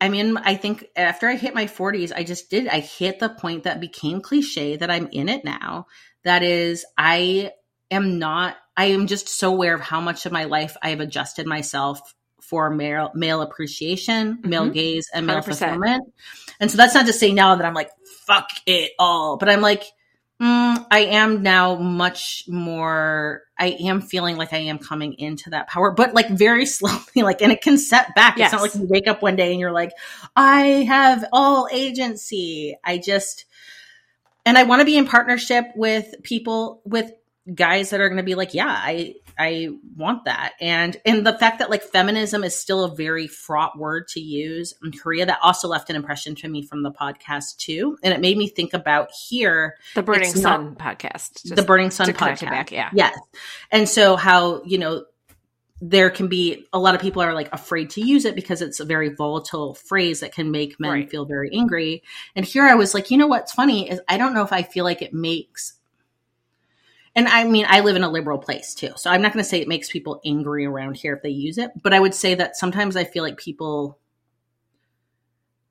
I mean, I think after I hit my 40s, I just did I hit the point that became cliche that I'm in it now. That is I am not I am just so aware of how much of my life I have adjusted myself for male male appreciation, mm-hmm. male gaze, and male 100%. fulfillment. And so that's not to say now that I'm like fuck it all, but I'm like mm, I am now much more. I am feeling like I am coming into that power, but like very *laughs* slowly, like, and it can set back. Yes. It's not like you wake up one day and you're like, I have all agency. I just, and I want to be in partnership with people with guys that are going to be like, yeah, I I want that. And and the fact that like feminism is still a very fraught word to use in Korea that also left an impression to me from the podcast too. And it made me think about here the Burning Sun podcast. The Burning Sun podcast. Back, yeah. Yes. And so how, you know, there can be a lot of people are like afraid to use it because it's a very volatile phrase that can make men right. feel very angry. And here I was like, you know what's funny is I don't know if I feel like it makes and I mean, I live in a liberal place too. So I'm not going to say it makes people angry around here if they use it, but I would say that sometimes I feel like people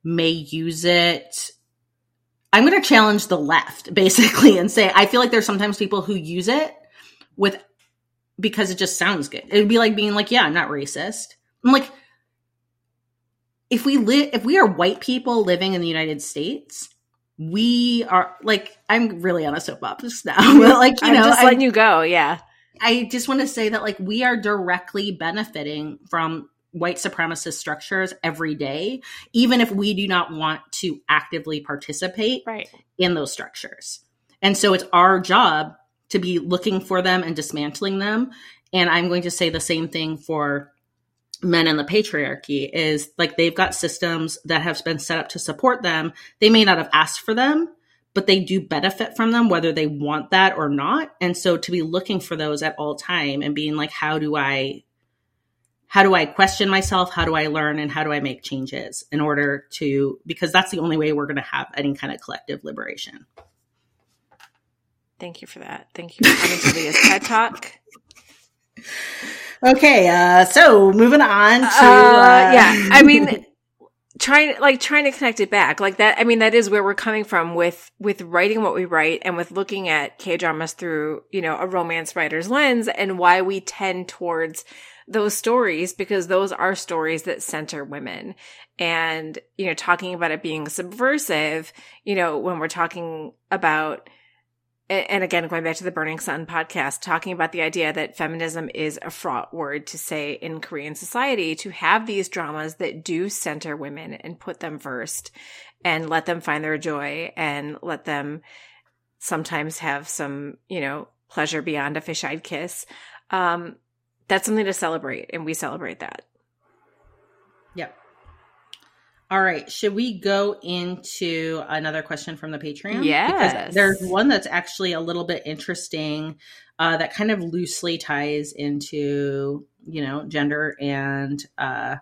may use it. I'm going to challenge the left *laughs* basically and say I feel like there's sometimes people who use it with because it just sounds good. It'd be like being like, yeah, I'm not racist. I'm like, if we live, if we are white people living in the United States, we are like I'm really on a soapbox *laughs* now. but like you I'm know, just letting I, you go. Yeah. I just want to say that like we are directly benefiting from white supremacist structures every day, even if we do not want to actively participate right. in those structures. And so it's our job to be looking for them and dismantling them. And I'm going to say the same thing for men in the patriarchy is like they've got systems that have been set up to support them. They may not have asked for them, but they do benefit from them whether they want that or not. And so to be looking for those at all time and being like how do I how do I question myself? How do I learn and how do I make changes in order to because that's the only way we're going to have any kind of collective liberation. Thank you for that. Thank you for coming to the *laughs* TED Talk. Okay, uh, so moving on to uh, uh, yeah. I mean, *laughs* trying like trying to connect it back like that. I mean, that is where we're coming from with with writing what we write and with looking at K dramas through you know a romance writer's lens and why we tend towards those stories because those are stories that center women and you know talking about it being subversive you know when we're talking about and again, going back to the Burning Sun podcast, talking about the idea that feminism is a fraught word to say in Korean society, to have these dramas that do center women and put them first and let them find their joy and let them sometimes have some, you know, pleasure beyond a fish eyed kiss. Um, that's something to celebrate, and we celebrate that. Yep. All right. Should we go into another question from the Patreon? Yes. Because there's one that's actually a little bit interesting uh, that kind of loosely ties into, you know, gender and. Uh,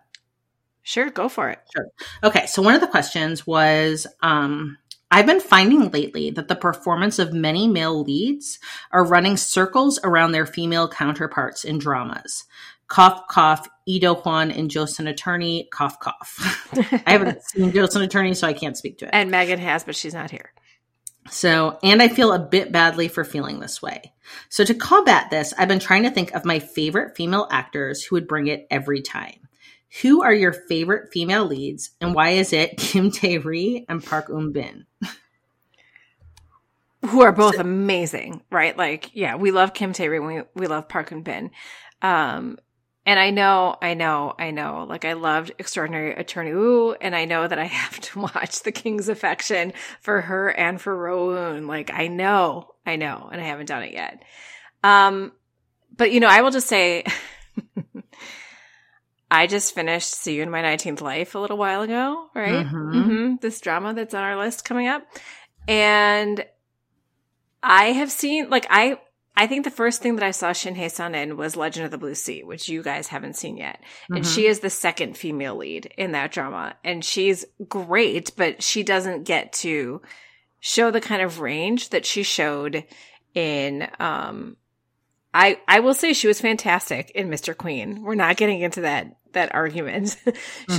sure. Go for it. Sure. Okay. So one of the questions was um, I've been finding lately that the performance of many male leads are running circles around their female counterparts in dramas. Cough, cough, Lee Do-hwan and Joseon Attorney, cough, cough. *laughs* I haven't seen Joseon Attorney, so I can't speak to it. And Megan has, but she's not here. So, and I feel a bit badly for feeling this way. So, to combat this, I've been trying to think of my favorite female actors who would bring it every time. Who are your favorite female leads, and why is it *laughs* Kim Tae Ri and Park Eun Bin? Who are both so, amazing, right? Like, yeah, we love Kim Tae Ri, we we love Park Eun Bin. Um, and I know, I know, I know. Like I loved Extraordinary Attorney Woo, and I know that I *laughs* have to watch The King's Affection for her and for Rowoon. Like I know, I know, and I haven't done it yet. Um, but you know, I will just say, *laughs* I just finished See You in My Nineteenth Life a little while ago, right? Mm-hmm. Mm-hmm. This drama that's on our list coming up, and I have seen like I I think the first thing that I saw Shin Hye Sun in was Legend of the Blue Sea, which you guys haven't seen yet. Mm-hmm. And she is the second female lead in that drama. And she's great, but she doesn't get to show the kind of range that she showed in um I I will say she was fantastic in Mr. Queen. We're not getting into that that argument. *laughs* She's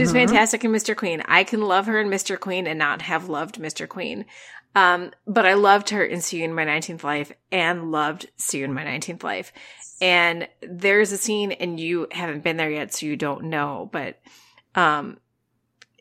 mm-hmm. fantastic in Mr. Queen. I can love her in Mr. Queen and not have loved Mr. Queen. Um, but I loved her in See in My 19th Life and loved See in My 19th Life. And there's a scene and you haven't been there yet, so you don't know, but, um,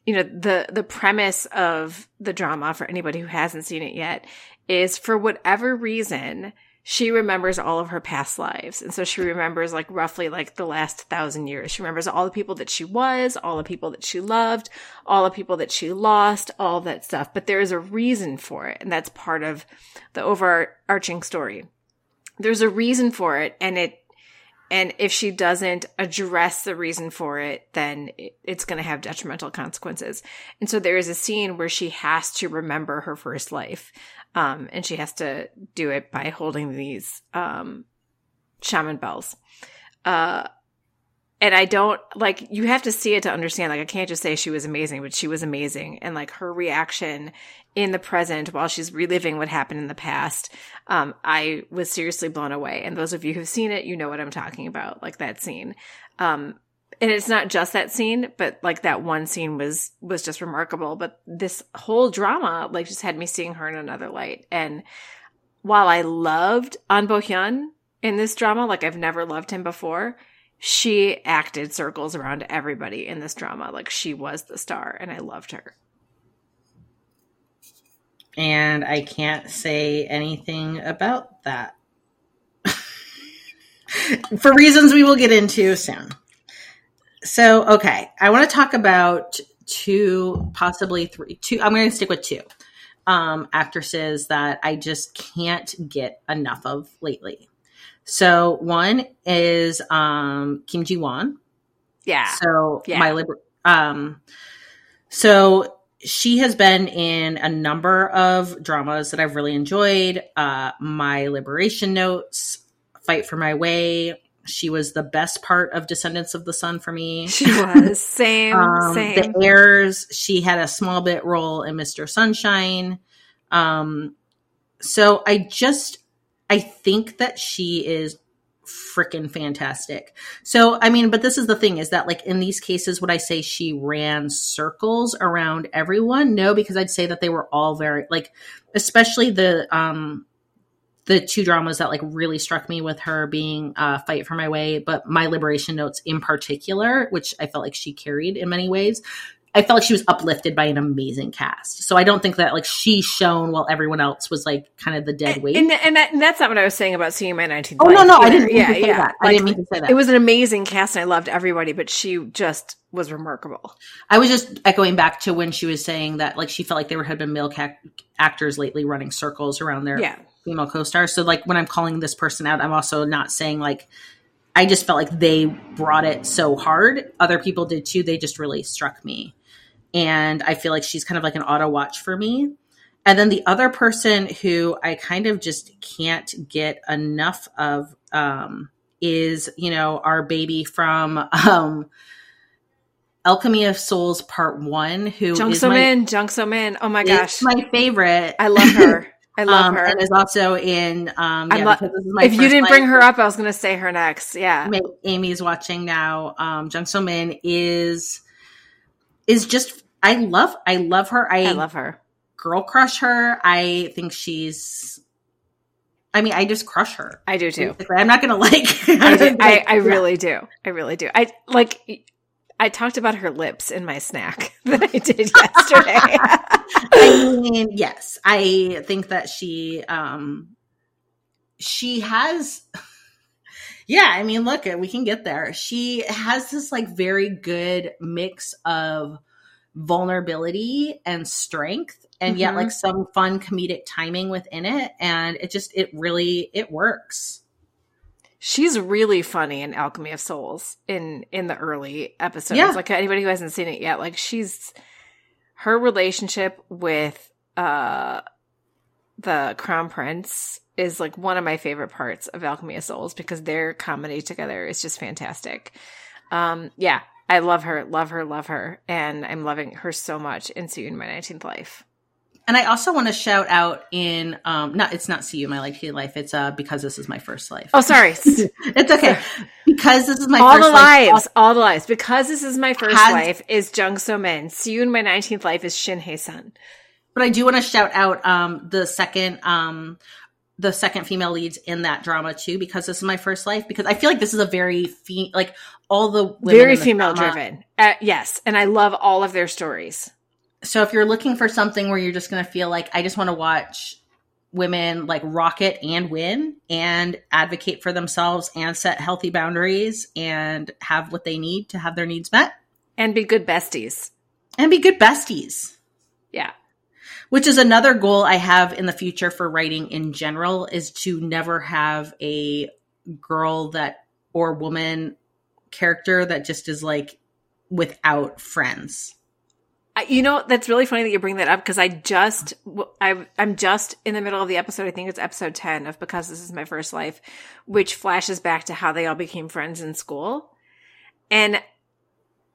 you know, the, the premise of the drama for anybody who hasn't seen it yet is for whatever reason, she remembers all of her past lives. And so she remembers like roughly like the last thousand years. She remembers all the people that she was, all the people that she loved, all the people that she lost, all that stuff. But there is a reason for it. And that's part of the overarching story. There's a reason for it. And it, and if she doesn't address the reason for it, then it's going to have detrimental consequences. And so there is a scene where she has to remember her first life. Um, and she has to do it by holding these um, shaman bells. Uh, and I don't like you have to see it to understand. Like I can't just say she was amazing, but she was amazing, and like her reaction in the present while she's reliving what happened in the past, um, I was seriously blown away. And those of you who've seen it, you know what I'm talking about, like that scene. Um, and it's not just that scene, but like that one scene was was just remarkable. But this whole drama like just had me seeing her in another light. And while I loved An Bo Hyun in this drama, like I've never loved him before, she acted circles around everybody in this drama. Like she was the star, and I loved her. And I can't say anything about that. *laughs* For reasons we will get into soon. So, okay, I want to talk about two, possibly three, two. I'm going to stick with two um, actresses that I just can't get enough of lately. So, one is um, Kim Ji Won. Yeah. So, yeah. my liber- um, so she has been in a number of dramas that I've really enjoyed. Uh, my Liberation Notes, Fight for My Way, she was the best part of Descendants of the Sun for me. *laughs* She was same, um, same. The Heirs. She had a small bit role in Mr. Sunshine. Um, so I just I think that she is freaking fantastic. So, I mean, but this is the thing is that like in these cases, would I say she ran circles around everyone? No, because I'd say that they were all very like, especially the, um, the two dramas that like really struck me with her being uh, Fight for My Way, but My Liberation Notes in particular, which I felt like she carried in many ways. I felt like she was uplifted by an amazing cast. So I don't think that like she shone while everyone else was like kind of the dead weight. And, and, that, and that's not what I was saying about seeing my 19th. Oh, no, no, either. I didn't yeah, yeah. That. I didn't mean to say that. It was an amazing cast and I loved everybody, but she just was remarkable. I was just echoing back to when she was saying that like she felt like there had been male ca- actors lately running circles around their yeah female co-stars. So like when I'm calling this person out, I'm also not saying like I just felt like they brought it so hard. Other people did too. They just really struck me. And I feel like she's kind of like an auto watch for me. And then the other person who I kind of just can't get enough of um, is, you know, our baby from um, Alchemy of Souls Part One, who Jung is So my, Min, Jung So Min. Oh my gosh, my favorite. I love her. *laughs* I love um, her. and is also in. Um, I yeah, lo- this is my if you didn't life. bring her up, I was going to say her next. Yeah. Amy's watching now. Um, Jung So Min is is just. I love. I love her. I, I love her. girl crush her. I think she's. I mean, I just crush her. I do too. I'm not gonna like. *laughs* I, do. *laughs* I, I really do. I really do. I like. I talked about her lips in my snack *laughs* that I did yesterday. *laughs* I mean, yes, I think that she um she has *laughs* yeah, I mean, look, we can get there. She has this like very good mix of vulnerability and strength and yet Mhm. like some fun comedic timing within it and it just it really it works. She's really funny in Alchemy of Souls in in the early episodes. Yeah. Like anybody who hasn't seen it yet, like she's her relationship with uh the Crown Prince is like one of my favorite parts of Alchemy of Souls because their comedy together is just fantastic. Um yeah, I love her, love her, love her, and I'm loving her so much in in My Nineteenth Life. And I also want to shout out in um not it's not see you my life life it's uh because this is my first life. Oh, sorry. *laughs* It's okay. Because this is my all first the life, lives, all the lives. Because this is my first Has- life is Jung So Min. See you in my nineteenth life is Shin Hye Sun. But I do want to shout out um the second um the second female leads in that drama too because this is my first life because I feel like this is a very fe- like all the Very the female drama- driven. Uh, yes, and I love all of their stories. So if you're looking for something where you're just going to feel like I just want to watch women like rocket and win and advocate for themselves and set healthy boundaries and have what they need to have their needs met And be good besties. and be good besties. Yeah. which is another goal I have in the future for writing in general is to never have a girl that or woman character that just is like without friends. You know, that's really funny that you bring that up because I just, I, I'm just in the middle of the episode. I think it's episode 10 of Because This Is My First Life, which flashes back to how they all became friends in school. And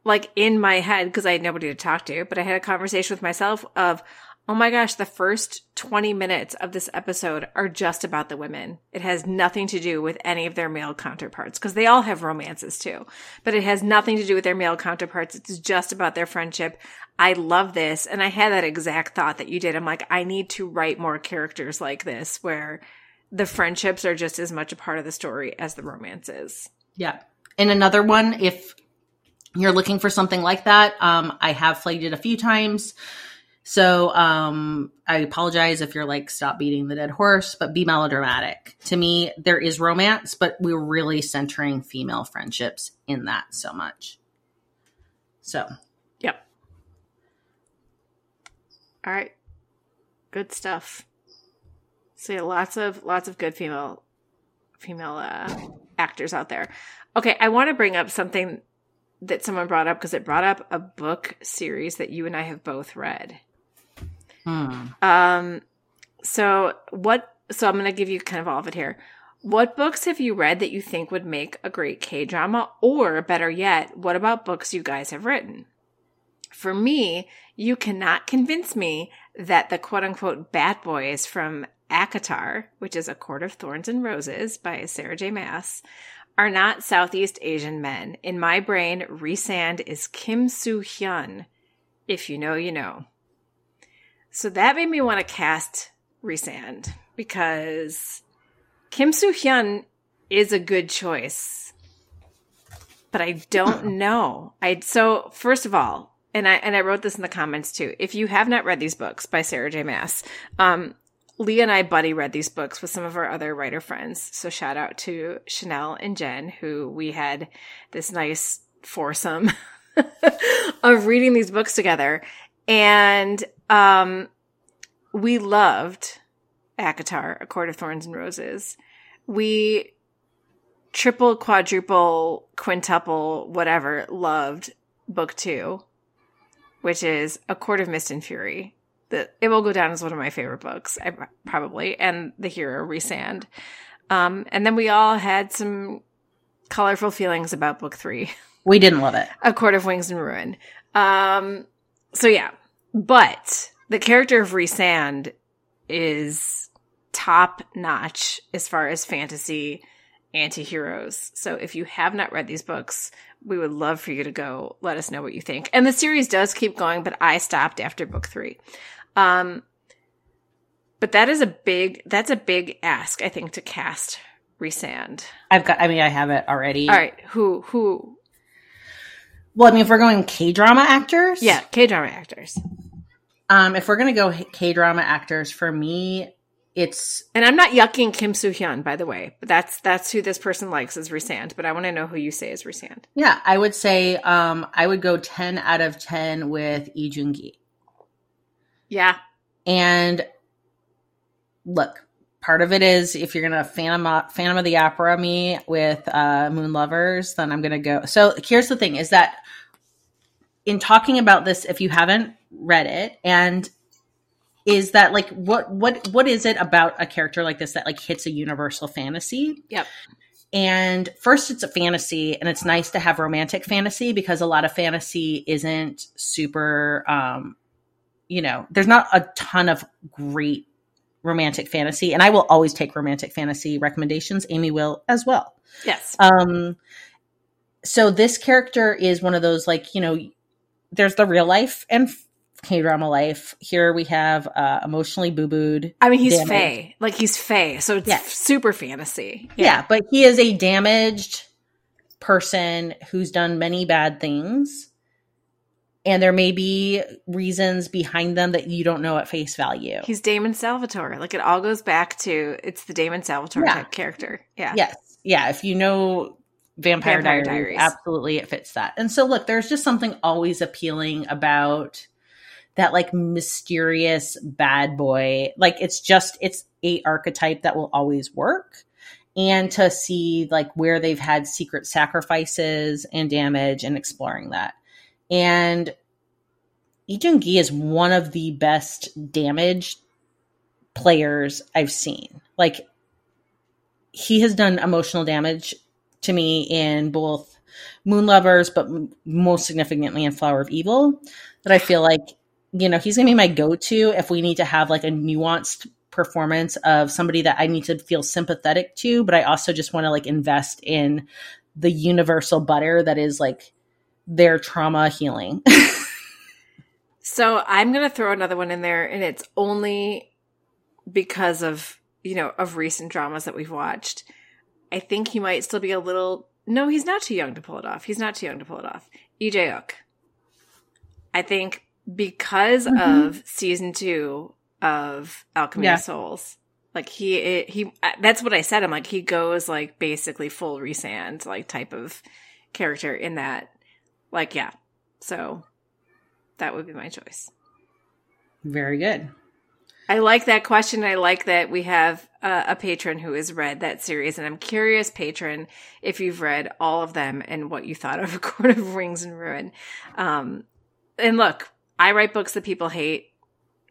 like in my head, because I had nobody to talk to, but I had a conversation with myself of, oh my gosh, the first 20 minutes of this episode are just about the women. It has nothing to do with any of their male counterparts because they all have romances too, but it has nothing to do with their male counterparts. It's just about their friendship. I love this. And I had that exact thought that you did. I'm like, I need to write more characters like this where the friendships are just as much a part of the story as the romances. Yeah. And another one, if you're looking for something like that, um, I have flagged it a few times. So um, I apologize if you're like, stop beating the dead horse, but be melodramatic. To me, there is romance, but we're really centering female friendships in that so much. So Yep. All right. Good stuff. So yeah, lots of lots of good female female uh, actors out there. Okay, I want to bring up something that someone brought up because it brought up a book series that you and I have both read. Hmm. Um, so what? So I'm going to give you kind of all of it here. What books have you read that you think would make a great K drama? Or better yet, what about books you guys have written? For me, you cannot convince me that the quote unquote bad boys from ACOTAR, which is A Court of Thorns and Roses by Sarah J. Maas, are not Southeast Asian men. In my brain, Rhysand is Kim Soo Hyun. If you know, you know. So that made me want to cast Rhysand because Kim Soo Hyun is a good choice. But I don't *clears throat* know. I so first of all, and I and I wrote this in the comments too. If you have not read these books by Sarah J. Maas, um, Lee and I buddy read these books with some of our other writer friends. So shout out to Chanel and Jen, who we had this nice foursome *laughs* of reading these books together. And um, we loved ACOTAR, A Court of Thorns and Roses. We triple, quadruple, quintuple, whatever, loved book two, which is A Court of Mist and Fury. The, it will go down as one of my favorite books, I, probably, and the hero, Rhysand. Um, and then we all had some colorful feelings about book three, We didn't love it. A Court of Wings and Ruin. Um, so yeah, but the character of Rhysand is top notch as far as fantasy anti-heroes. So if you have not read these books, we would love for you to go let us know what you think. And the series does keep going, but I stopped after book 3. Um but that is a big that's a big ask I think to cast Rhysand. I've got I mean I have it already. All right, who who Well, I mean if we're going K-drama actors? Yeah, K-drama actors. Um if we're going to go K-drama actors for me it's and I'm not yucking Kim Soo Hyun, by the way, but that's that's who this person likes is Rhysand. But I want to know who you say is Rhysand. Yeah, I would say um I would go ten out of ten with Lee Joon Gi. Yeah, and look, part of it is if you're gonna Phantom Phantom of the Opera me with uh, Moon Lovers, then I'm gonna go. So here's the thing: is that in talking about this, if you haven't read it and is that like what what what is it about a character like this that like hits a universal fantasy? Yep. And first, it's a fantasy, and it's nice to have romantic fantasy because a lot of fantasy isn't super, um, you know, there's not a ton of great romantic fantasy. And I will always take romantic fantasy recommendations. Amy will as well. Yes. Um, so this character is one of those like, you know, there's the real life and K drama life. Here we have uh, emotionally boo booed. I mean, he's Fae. Like he's Fae. So it's yeah. super fantasy. Yeah. yeah, but he is a damaged person who's done many bad things. And there may be reasons behind them that you don't know at face value. He's Damon Salvatore. Like it all goes back to it's the Damon Salvatore yeah. type character. Yeah. Yes. Yeah. If you know Vampire, Vampire Diaries, Diaries, absolutely it fits that. And so look, there's just something always appealing about that like mysterious bad boy. Like it's just it's a archetype that will always work. And to see like where they've had secret sacrifices and damage and exploring that. And Lee Joon Gi is one of the best damage players I've seen. Like he has done emotional damage to me in both Moon Lovers, but most significantly in Flower of Evil. That I feel like you know, he's going to be my go to if we need to have like a nuanced performance of somebody that I need to feel sympathetic to, but I also just want to like invest in the universal butter that is like their trauma healing. *laughs* so I'm going to throw another one in there, and it's only because of, you know, of recent dramas that we've watched. I think he might still be a little. No, he's not too young to pull it off. He's not too young to pull it off. Lee Jae-wook. I think because mm-hmm. of season two of Alchemy yeah. of Souls. Like he, he, that's what I said. I'm like, he goes like basically full Rhysand, like type of character in that. Like, yeah. So that would be my choice. Very good. I like that question. I like that we have uh, a patron who has read that series, and I'm curious, patron, if you've read all of them and what you thought of A *laughs* Court of Rings and Ruin. Um, and look, I write books that people hate,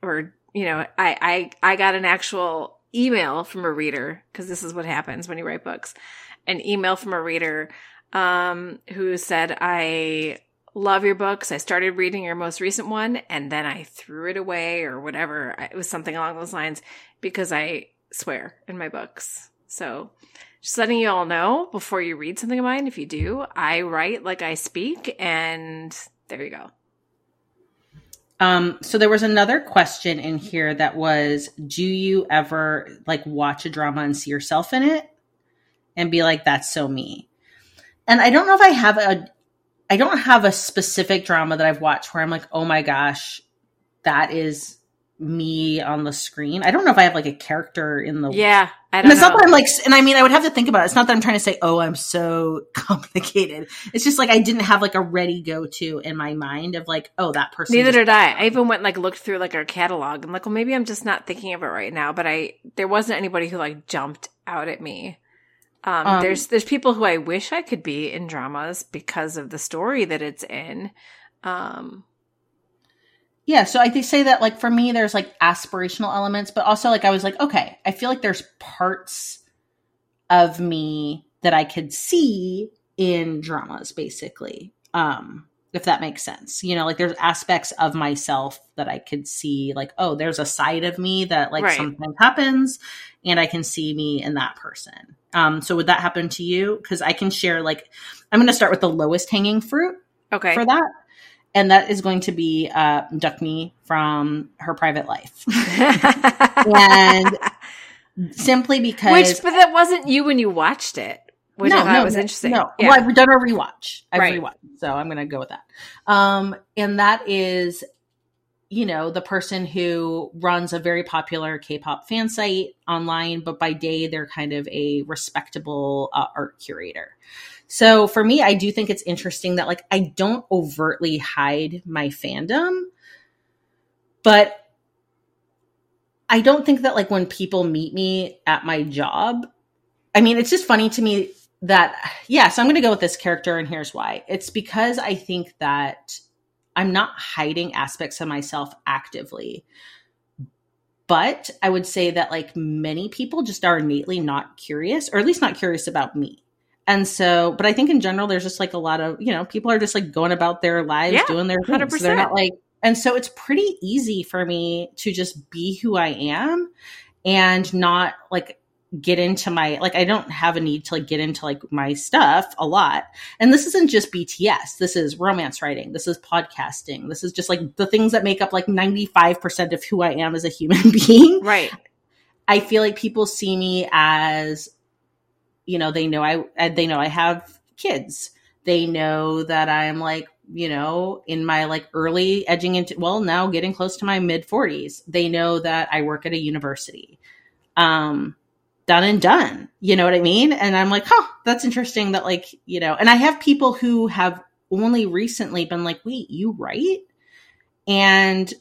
or you know, I I I got an actual email from a reader because this is what happens when you write books. An email from a reader um, who said, "I love your books. I started reading your most recent one, and then I threw it away, or whatever. It was something along those lines because I swear in my books." So just letting you all know before you read something of mine, if you do, I write like I speak, and there you go. Um, so there was another question in here that was, do you ever like watch a drama and see yourself in it and be like, that's so me? And I don't know if I have a, I don't have a specific drama that I've watched where I'm like, oh my gosh, that is me on the screen. I don't know if I have like a character in the yeah. I don't and it's know. not that I'm like, and I mean, I would have to think about it. It's not that I'm trying to say, oh, I'm so *laughs* complicated. It's just like I didn't have like a ready go to in my mind of like, oh, that person. Neither did I. I even went like looked through like our catalog. I'm like, well, maybe I'm just not thinking of it right now. But I there wasn't anybody who like jumped out at me. Um, um, there's there's people who I wish I could be in dramas because of the story that it's in. Um, yeah, so I say that like for me, there's like aspirational elements, but also like I was like, okay, I feel like there's parts of me that I could see in dramas basically. Um if that makes sense. You know, like there's aspects of myself that I could see like, oh, there's a side of me that like Right. sometimes happens and I can see me in that person. Um so would that happen to you? Cuz I can share like I'm going to start with the lowest hanging fruit Okay. for that. And that is going to be uh Deok-mi from her private life. *laughs* and simply because Which, but that wasn't you when you watched it, which I thought was interesting. No, Yeah. well, I've done a rewatch. I've Right. rewatched, so I'm going to go with that. Um, and that is, you know, the person who runs a very popular K-pop fan site online, but by day they're kind of a respectable uh, art curator. So for me, I do think it's interesting that like I don't overtly hide my fandom, but I don't think that like when people meet me at my job, I mean, it's just funny to me that yeah, so I'm going to go with this character and here's why. It's because I think that I'm not hiding aspects of myself actively. But I would say that like many people just are innately not curious or at least not curious about me. And so, but I think in general, there's just like a lot of, you know, people are just like going about their lives, Yeah, doing their things. 100%. They're not like, and so it's pretty easy for me to just be who I am and not like get into my like I don't have a need to like get into like my stuff a lot. And this isn't just BTS. This is romance writing. This is podcasting. This is just like the things that make up like 95% of who I am as a human *laughs* being. right. I feel like people see me as you know, they know I uh, they know I have kids. They know that I'm like, you know, in my like early edging into well, now getting close to my mid 40s. They know that I work at a university. Um done and done. You know what I mean? And I'm like, "Huh, that's interesting that like, you know, and I have people who have only recently been like, "Wait, you write?" And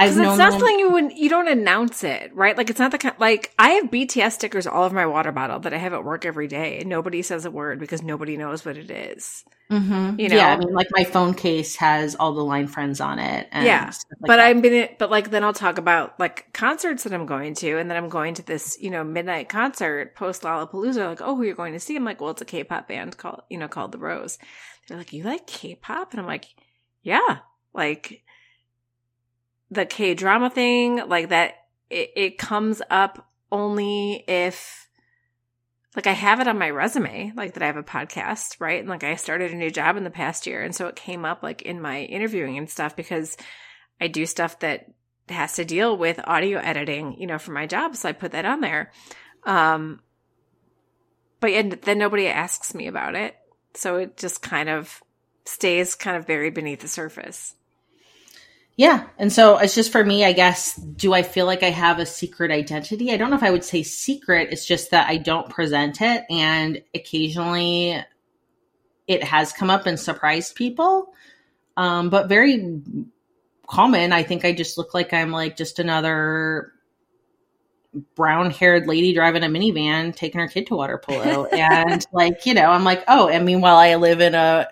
I've Because it's not something you would you don't announce it, right? Like it's not the kind like I have BTS stickers all over my water bottle that I have at work every day, and nobody says a word because nobody knows what it is. Mm-hmm. You yeah, I mean, like my phone case has all the line friends on it. And Yeah, like but that. I'm been but like then I'll talk about like concerts that I'm going to, and then I'm going to this you know midnight concert post Lollapalooza. Like, oh, who you're going to see? I'm like, well, it's a K-pop band called you know called The Rose. They're like, you like K-pop, and I'm like, yeah, like the K drama thing, like that. It, it comes up only if like I have it on my resume, like that I have a podcast, right? And like I started a new job in the past year. And so it came up like in my interviewing and stuff because I do stuff that has to deal with audio editing, you know, for my job. So I put that on there. Um, but yet then nobody asks me about it. So it just kind of stays kind of buried beneath the surface. Yeah. And so it's just for me, I guess, do I feel like I have a secret identity? I don't know if I would say secret. It's just that I don't present it. And occasionally it has come up and surprised people. Um, but very common. I think I just look like I'm like just another brown haired lady driving a minivan taking her kid to water polo. *laughs* and like, you know, I'm like, oh, and meanwhile I live in a,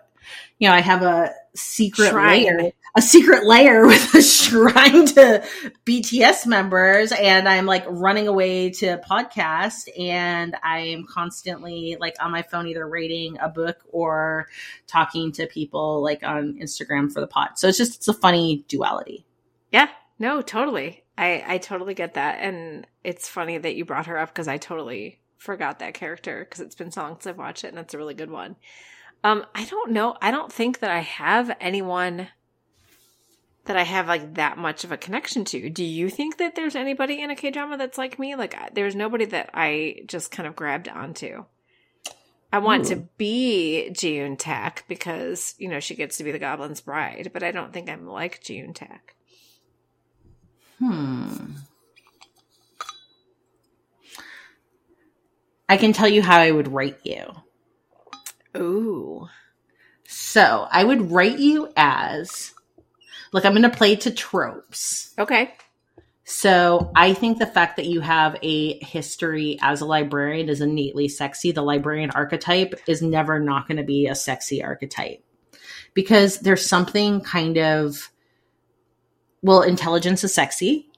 you know, I have a secret Shrine. layer, a secret layer *laughs* with a shrine to BTS members. And I'm like running away to podcast and I'm constantly like on my phone, either rating a book or talking to people like on Instagram for the pod. So it's just, it's a funny duality. Yeah, no, totally. I I totally get that, and it's funny that you brought her up because I totally forgot that character because it's been so long since I've watched it, and it's a really good one. Um, I don't know. I don't think that I have anyone that I have like that much of a connection to. Do you think that there's anybody in a K drama that's like me? Like, I- there's nobody that I just kind of grabbed onto. I want to be Ji Eun Tak because you know she gets to be the Goblin's bride, but I don't think I'm like Ji Eun Tak. Hmm. I can tell you how I would rate you. Ooh. So I would rate you as look, I'm going to play to tropes. Okay. So I think the fact that you have a history as a librarian is innately sexy. The librarian archetype is never not going to be a sexy archetype because there's something kind of, well, intelligence is sexy.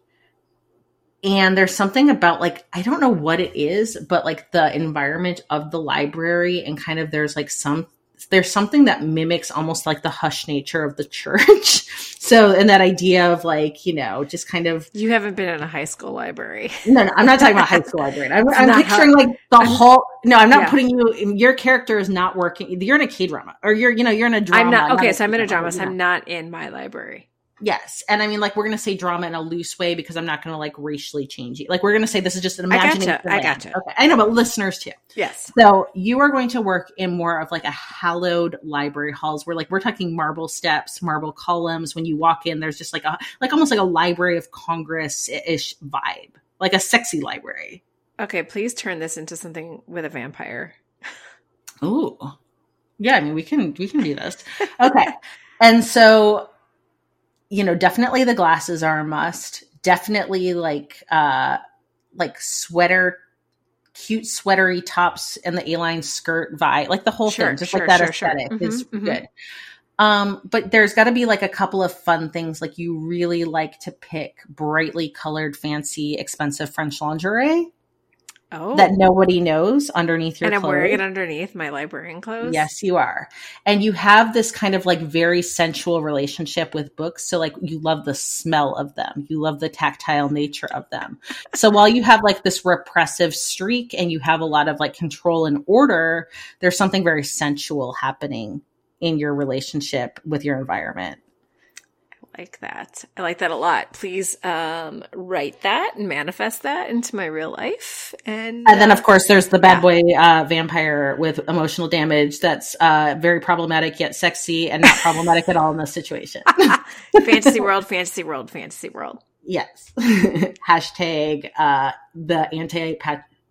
and there's something about like I don't know what it is, but like the environment of the library and kind of there's like some there's something that mimics almost like the hush nature of the church. *laughs* so, and that idea of like, you know, just kind of. You haven't been in a high school library. No, no, I'm not talking about high *laughs* school library. I'm, I'm picturing how, like the I'm, whole. No, I'm not yeah. putting you. Your character is not working. You're in a K drama, or you're, you know, you're in a drama. I'm not. Okay, not so I'm in a drama. So I'm not in my library. Yes. And I mean, like, we're going to say drama in a loose way because I'm not going to like racially change it. Like, we're going to say this is just an imagination. I gotcha. I gotcha. Okay. I know, but listeners too. Yes. So you are going to work in more of like a hallowed library halls where like we're talking marble steps, marble columns. When you walk in, there's just like a, like almost like a Library of Congress ish vibe, like a sexy library. Okay. Please turn this into something with a vampire. Ooh. Yeah. I mean, we can, we can do this. *laughs* Okay. and so you know, definitely the glasses are a must. Definitely like uh like sweater cute sweatery tops and the A-line skirt vibe, like the whole sure, thing, just sure, like that sure, aesthetic mm-hmm, is mm-hmm. good. Um, but there's got to be like a couple of fun things. Like you really like to pick brightly colored, fancy, expensive French lingerie. Oh. That nobody knows underneath your And I'm clothes. wearing it underneath my librarian clothes. Yes, you are. And you have this kind of like very sensual relationship with books. So like you love the smell of them. You love the tactile nature of them. so while you have like this repressive streak and you have a lot of like control and order, there's something very sensual happening in your relationship with your environment like that. I like that a lot. Please um, write that and manifest that into my real life. And, and then, of course, there's the bad yeah. boy uh, vampire with emotional damage that's uh, very problematic yet sexy and not problematic at all in this situation. *laughs* fantasy world, fantasy world, fantasy world. Yes. *laughs* Hashtag uh, the anti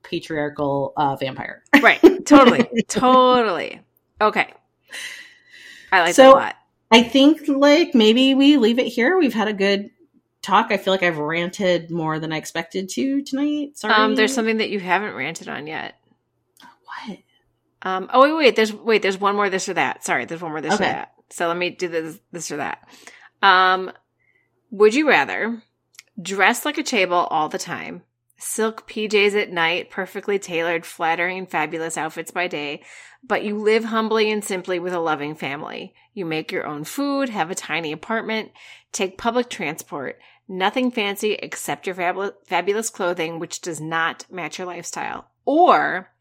patriarchal uh, vampire. right. Totally. totally. Okay. I like so, that a lot. I think like maybe we leave it here. We've had a good talk. I feel like I've ranted more than I expected to tonight. Sorry. Um, there's something that you haven't ranted on yet. What? Um, oh wait, wait, there's wait, there's one more this or that. Sorry, there's one more this okay. or that. So let me do this this or that. Um, would you rather dress like a chaebol all the time, silk PJs at night, perfectly tailored, flattering, fabulous outfits by day, but you live humbly and simply with a loving family. You make your own food, have a tiny apartment, take public transport, nothing fancy except your fab- fabulous clothing, which does not match your lifestyle. Or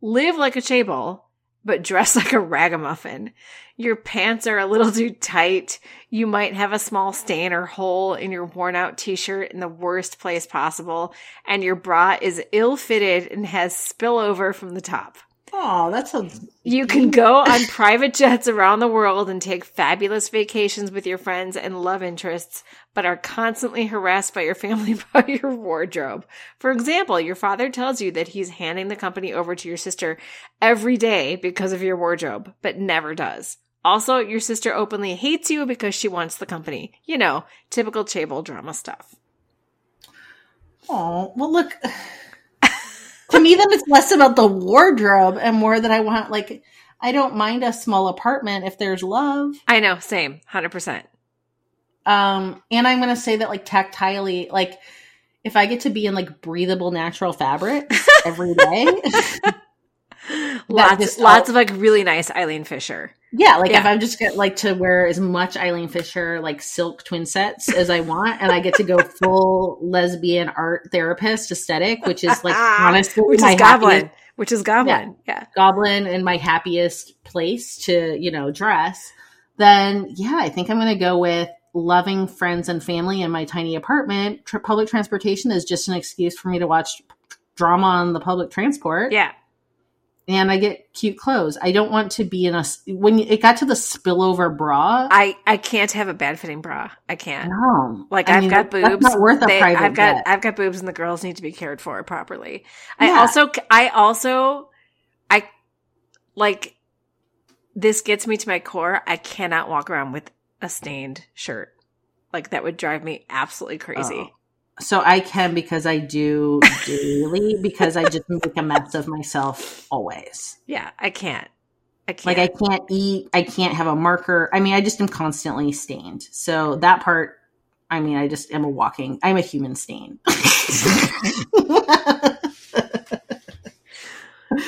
live like a chaebol, but dress like a ragamuffin. Your pants are a little too tight. You might have a small stain or hole in your worn out t-shirt in the worst place possible. And your bra is ill fitted and has spillover from the top. Oh, that sounds. You can go on *laughs* private jets around the world and take fabulous vacations with your friends and love interests, but are constantly harassed by your family *laughs* about your wardrobe. For example, your father tells you that he's handing the company over to your sister every day because of your wardrobe, but never does. Also, your sister openly hates you because she wants the company. You know, typical Chaebol drama stuff. Oh, well, look to me, then it's less about the wardrobe and more that I want, like, I don't mind a small apartment if there's love. I know, same, 100%. Um, and I'm going to say that, like, tactilely, like, if I get to be in like breathable natural fabric *laughs* every day, *laughs* lots, lots of like really nice Eileen Fisher. Yeah, like yeah. if I'm just get like to wear as much Eileen Fisher like silk twin sets as I want, and I get to go *laughs* full lesbian art therapist aesthetic, which is like *laughs* honestly which is Goblin, happiest, which is Goblin, yeah. yeah, Goblin, and my happiest place to you know dress. Then yeah, I think I'm going to go with loving friends and family in my tiny apartment. public transportation is just an excuse for me to watch drama on the public transport. Yeah and I get cute clothes. I don't want to be in a when it got to the spillover bra. I I can't have a bad fitting bra. I can't. No, like I have got boobs. not worth a they, private I've got. I've got boobs, and the girls need to be cared for properly. Yeah. I also I also I like this gets me to my core. I cannot walk around with a stained shirt. Like that would drive me absolutely crazy. Oh. So I can because I do daily *laughs* because I just make a mess of myself always. Yeah, I can't. I can't. Like I can't eat. I can't have a marker. I mean, I just am constantly stained. So that part I mean, I just am a walking, I'm a human stain. *laughs*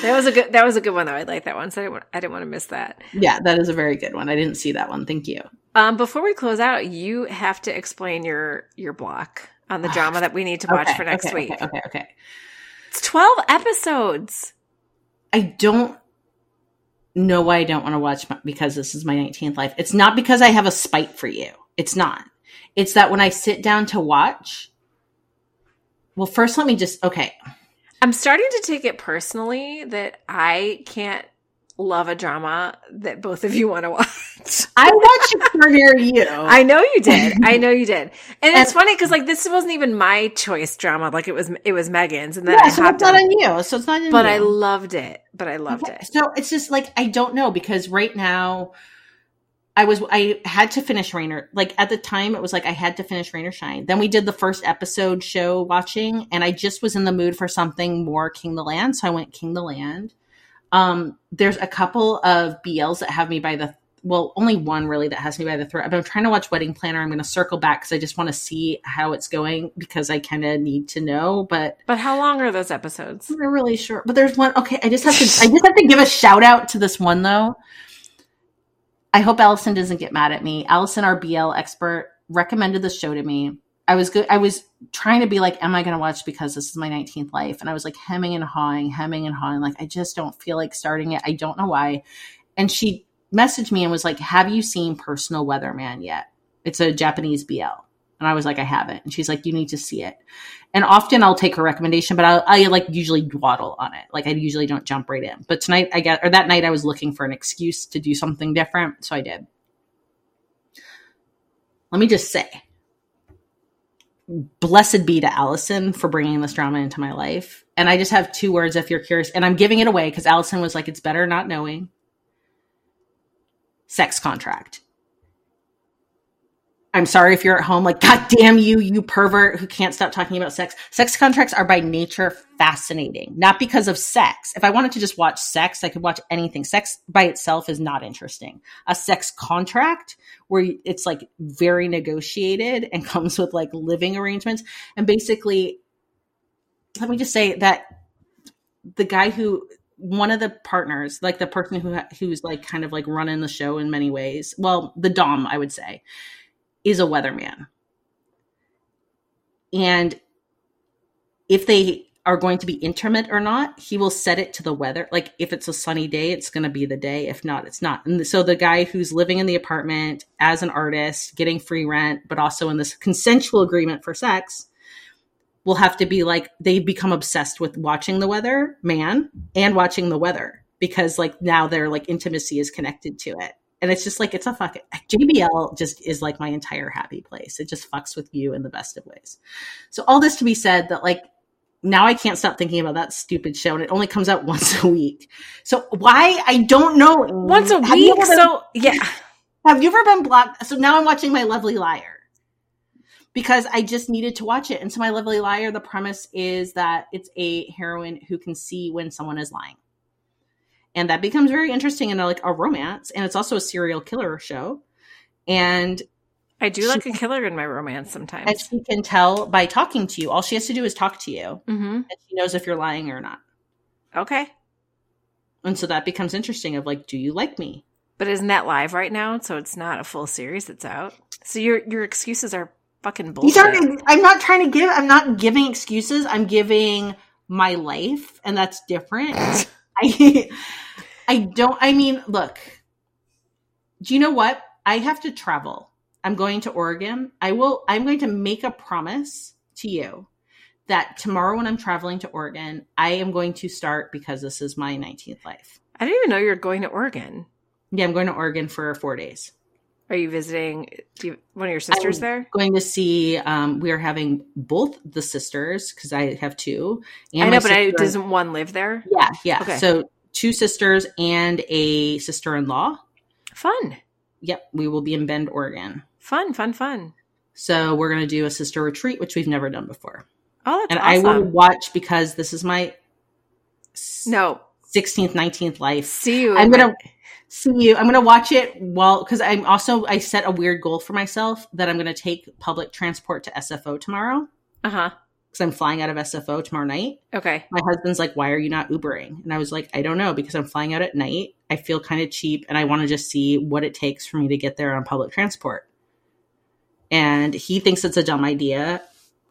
That was a good. That was a good one though. I like that one. So I didn't, want, I didn't want to miss that. yeah, that is a very good one. I didn't see that one. Thank you. Um, before we close out, you have to explain your your block on the ah, drama that we need to watch Okay, for next okay, week. Okay, okay, okay. It's twelve episodes. I don't know why I don't want to watch my, because this is my 19th life. It's not because I have a spite for you. It's not. It's that when I sit down to watch, well, first let me just, okay. I'm starting to take it personally that I can't love a drama that both of you want to watch. *laughs* I watched Extraordinary You. *laughs* I know you did. I know you did. And it's funny because like this wasn't even my choice drama. Like it was it was Megan's, and then yeah, I so it's not on. you. So it's not in But you. I loved it. But I loved it. So it's just like I don't know because right now I was I had to finish Rainer. Like at the time it was like I had to finish Rain or Shine. Then we did the first episode show watching and I just was in the mood for something more King the Land, so I went King the Land. Um there's a couple of BLs that have me by the well, only one really that has me by the throat. But I'm trying to watch Wedding Planner. I'm going to circle back because I just want to see how it's going because I kind of need to know. But But how long are those episodes? They're really short. but there's one. Okay, I just have to. I just have to give a shout out to this one though. I hope Allison doesn't get mad at me. Allison, our BL expert, recommended this show to me. I was good. I was trying to be like, am I going to watch because this is my 19th life? And I was like hemming and hawing, hemming and hawing. Like I just don't feel like starting it. I don't know why. And she messaged me and was like, "Have you seen Personal Weatherman yet? It's a Japanese BL." And I was like, "I haven't." And she's like, "You need to see it." And often I'll take her recommendation, but I, I like usually dwaddle on it. Like I usually don't jump right in. But tonight I got, or that night I was looking for an excuse to do something different, so I did. Let me just say, blessed be to Allison for bringing this drama into my life. And I just have two words if you're curious, and I'm giving it away because Allison was like, "It's better not knowing." Sex contract. I'm sorry if you're at home, like, God damn you, you pervert who can't stop talking about sex. Sex contracts are by nature fascinating, not because of sex. If I wanted to just watch sex, I could watch anything. Sex by itself is not interesting. A sex contract where it's like very negotiated and *laughs* comes with like living arrangements. And basically, let me just say that the guy who one of the partners, like the person who who's like kind of like running the show in many ways, well, the dom, I would say, is a weatherman. And if they are going to be intimate or not, he will set it to the weather. Like if it's a sunny day, it's going to be the day. If not, it's not. And so the guy who's living in the apartment as an artist, getting free rent, but also in this consensual agreement for sex, will have to be like they become obsessed with watching the weather man and watching the weather because like now their like intimacy is connected to it and it's just like it's a fucking JBL just is like my entire happy place. It just fucks with you in the best of ways. So all this to be said that like now I can't stop thinking about that stupid show and it only comes out *laughs* once a week. So why I don't know. Once a Have week. been- So yeah. *laughs* have you ever been blocked? So now I'm watching My Lovely Liar because I just needed to watch it. And so My Lovely Liar, the premise is that it's a heroine who can see when someone is lying. And that becomes very interesting in a, like a romance. And it's also a serial killer show. And I do like a killer in my romance sometimes. and she can tell by talking to you. All she has to do is talk to you. hmm And she knows if you're lying or not. Okay. And so that becomes interesting of like, do you like me? But isn't that live right now? So it's not a full series that's out. So your your excuses are fucking bullshit. I'm not trying to give, I'm not giving excuses. I'm giving my life, and that's different. *laughs* I, I don't, I mean, look, do you know what? I have to travel. I'm going to Oregon. I will, I'm going to make a promise to you that tomorrow when I'm traveling to Oregon, I am going to start because this is my 19th life. I didn't even know you were going to Oregon. Yeah, I'm going to Oregon for four days. Are you visiting do you, one of your sisters I'm there? Going to see, um, we are having both the sisters because I have two. And I know, but I, doesn't one live there? Yeah, yeah. Okay. So two sisters and a sister in law. Fun, Yep, we will be in Bend, Oregon. fun, fun, fun. So we're going to do a sister retreat, which we've never done before. Oh, that's and I will watch because this is my no, 16th, 19th life. see you. I'm gonna- see you. I'm gonna watch it while because I'm also I set a weird goal for myself that I'm gonna take public transport to SFO tomorrow. Uh huh. Because I'm flying out of SFO tomorrow night. Okay. My husband's like, "Why are you not Ubering?" And I was like, "I don't know because I'm flying out at night. I feel kind of cheap, and I want to just see what it takes for me to get there on public transport." And he thinks it's a dumb idea.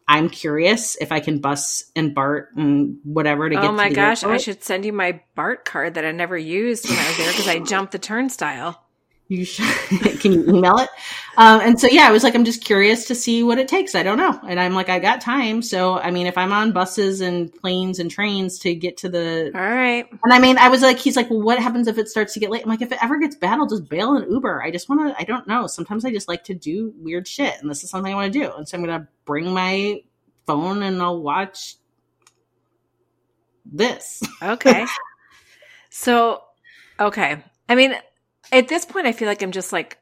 I'm curious if I can bus and BART and whatever to get. Oh my gosh, I should send you my BART card that I never used when I was there because I jumped the turnstile. You should. *laughs* can you email it? Um, and so yeah, I was like, I'm just curious to see what it takes. I don't know, and I'm like, I got time. So I mean, if I'm on buses and planes and trains to get to the, All right. and I mean, I was like, he's like, well, what happens if it starts to get late? I'm like, if it ever gets bad, I'll just bail an Uber. I just want to. I don't know. Sometimes I just like to do weird shit, and this is something I want to do. And so I'm gonna bring my phone and I'll watch this. *laughs* Okay. so, okay. I mean, at this point, I feel like I'm just like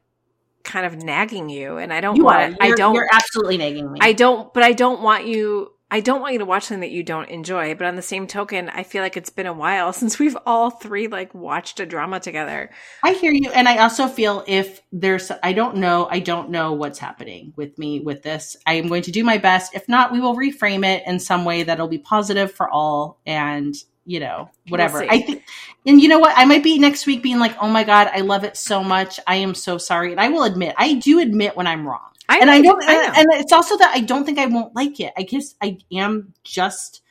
kind of nagging you, and I don't You want. I don't. You're absolutely nagging me. I don't. But I don't want you. I don't want you to watch something that you don't enjoy. But on the same token, I feel like it's been a while *laughs* since we've all three like watched a drama together. I hear you. And I also feel if there's, I don't know, I don't know what's happening with me with this. I am going to do my best. If not, we will reframe it in some way that'll be positive for all and, you know, whatever. see. I think, and you know what? I might be next week being like, oh my God, I love it so much. I am so sorry. And I will admit, I do admit when I'm wrong. I and I know, don't, I know. and it's also that I don't think I won't like it. I guess I am just,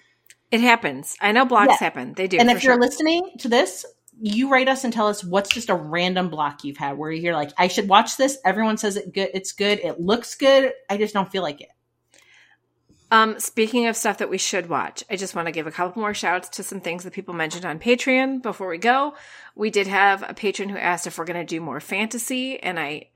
It happens. I know blocks Yeah. happen. They do. and if you're listening to this, you write us and tell us what's just a random block you've had where you're like, I should watch this. Everyone says it good. It's good. It looks good. I just don't feel like it. Um, speaking of stuff that we should watch, I just want to give a couple more shouts to some things that people mentioned on Patreon before we go. We did have a patron who asked if we're going to do more fantasy, and I,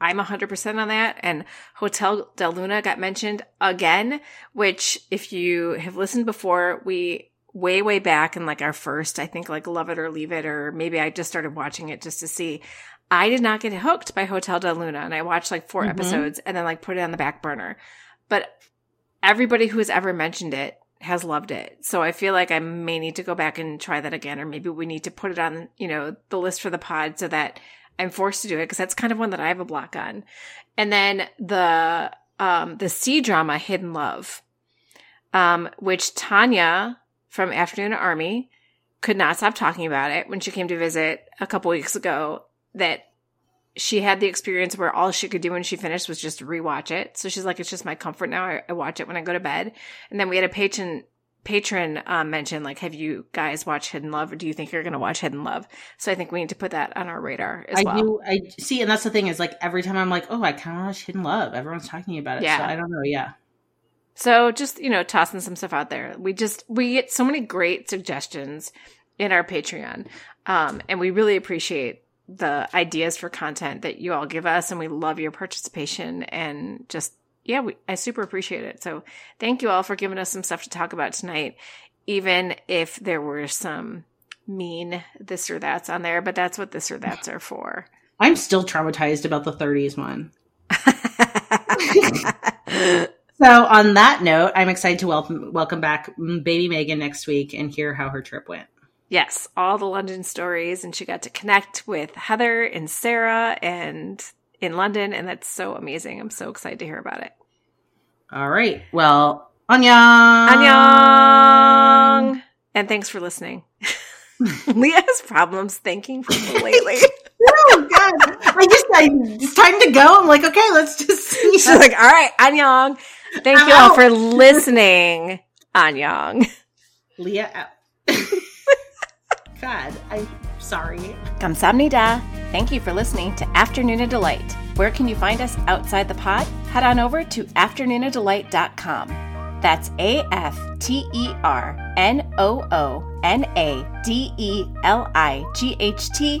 I'm 100% on that. And Hotel Del Luna got mentioned again, which if you have listened before, we way, way back in like our first, I think like Love It or Leave It, or maybe I just started watching it just to see. I did not get hooked by Hotel Del Luna, and I watched like 4 Mhm. episodes and then like put it on the back burner. But everybody who has ever mentioned it has loved it. So I feel like I may need to go back and try that again, or maybe we need to put it on, you know, the list for the pod so that I'm forced to do it because that's kind of one that I have a block on. And then the um the C drama Hidden Love, um, which Tanya from Afternoona Army could not stop talking about it when she came to visit a couple weeks ago. That she had the experience where all she could do when she finished was just rewatch it. So she's like, it's just my comfort now. I, I watch it when I go to bed. And then we had a patron patron um, mention like, have you guys watched Hidden Love, or do you think you're going to watch Hidden Love? So I think we need to put that on our radar as I well. do. I see. And that's the thing is like every time I'm like, oh, I kind of watch Hidden Love. Everyone's talking about it. Yeah. So I don't know. Yeah. So just, you know, tossing some stuff out there. We just, we get so many great suggestions in our Patreon. Um, and we really appreciate the ideas for content that you all give us. And we love your participation and just, yeah, we, I super appreciate it. So thank you all for giving us some stuff to talk about tonight, even if there were some mean this or that's on there, but that's what this or that's are for. I'm still traumatized about the 30s one. *laughs* So on that note, I'm excited to welcome welcome back baby Megan next week and hear how her trip went. Yes, all the London stories, and she got to connect with Heather and Sarah and in London, and that's so amazing. I'm so excited to hear about it. All right. Well, annyeong. Annyeong! And thanks for listening. *laughs* Lia has problems thanking people *laughs* lately. Oh God! I just I, it's time to go. I'm like, okay, let's just see. She's like, all right, annyeong. Thank I'm you all out. for listening. Annyeong. Lia out. *laughs* God, I'm sorry. Kamsamnida. Thank you for listening to Afternoona Delight. Where can you find us outside the pod? Head on over to afternoonadelight.com. That's A F T E R N O O N A D E L I G H T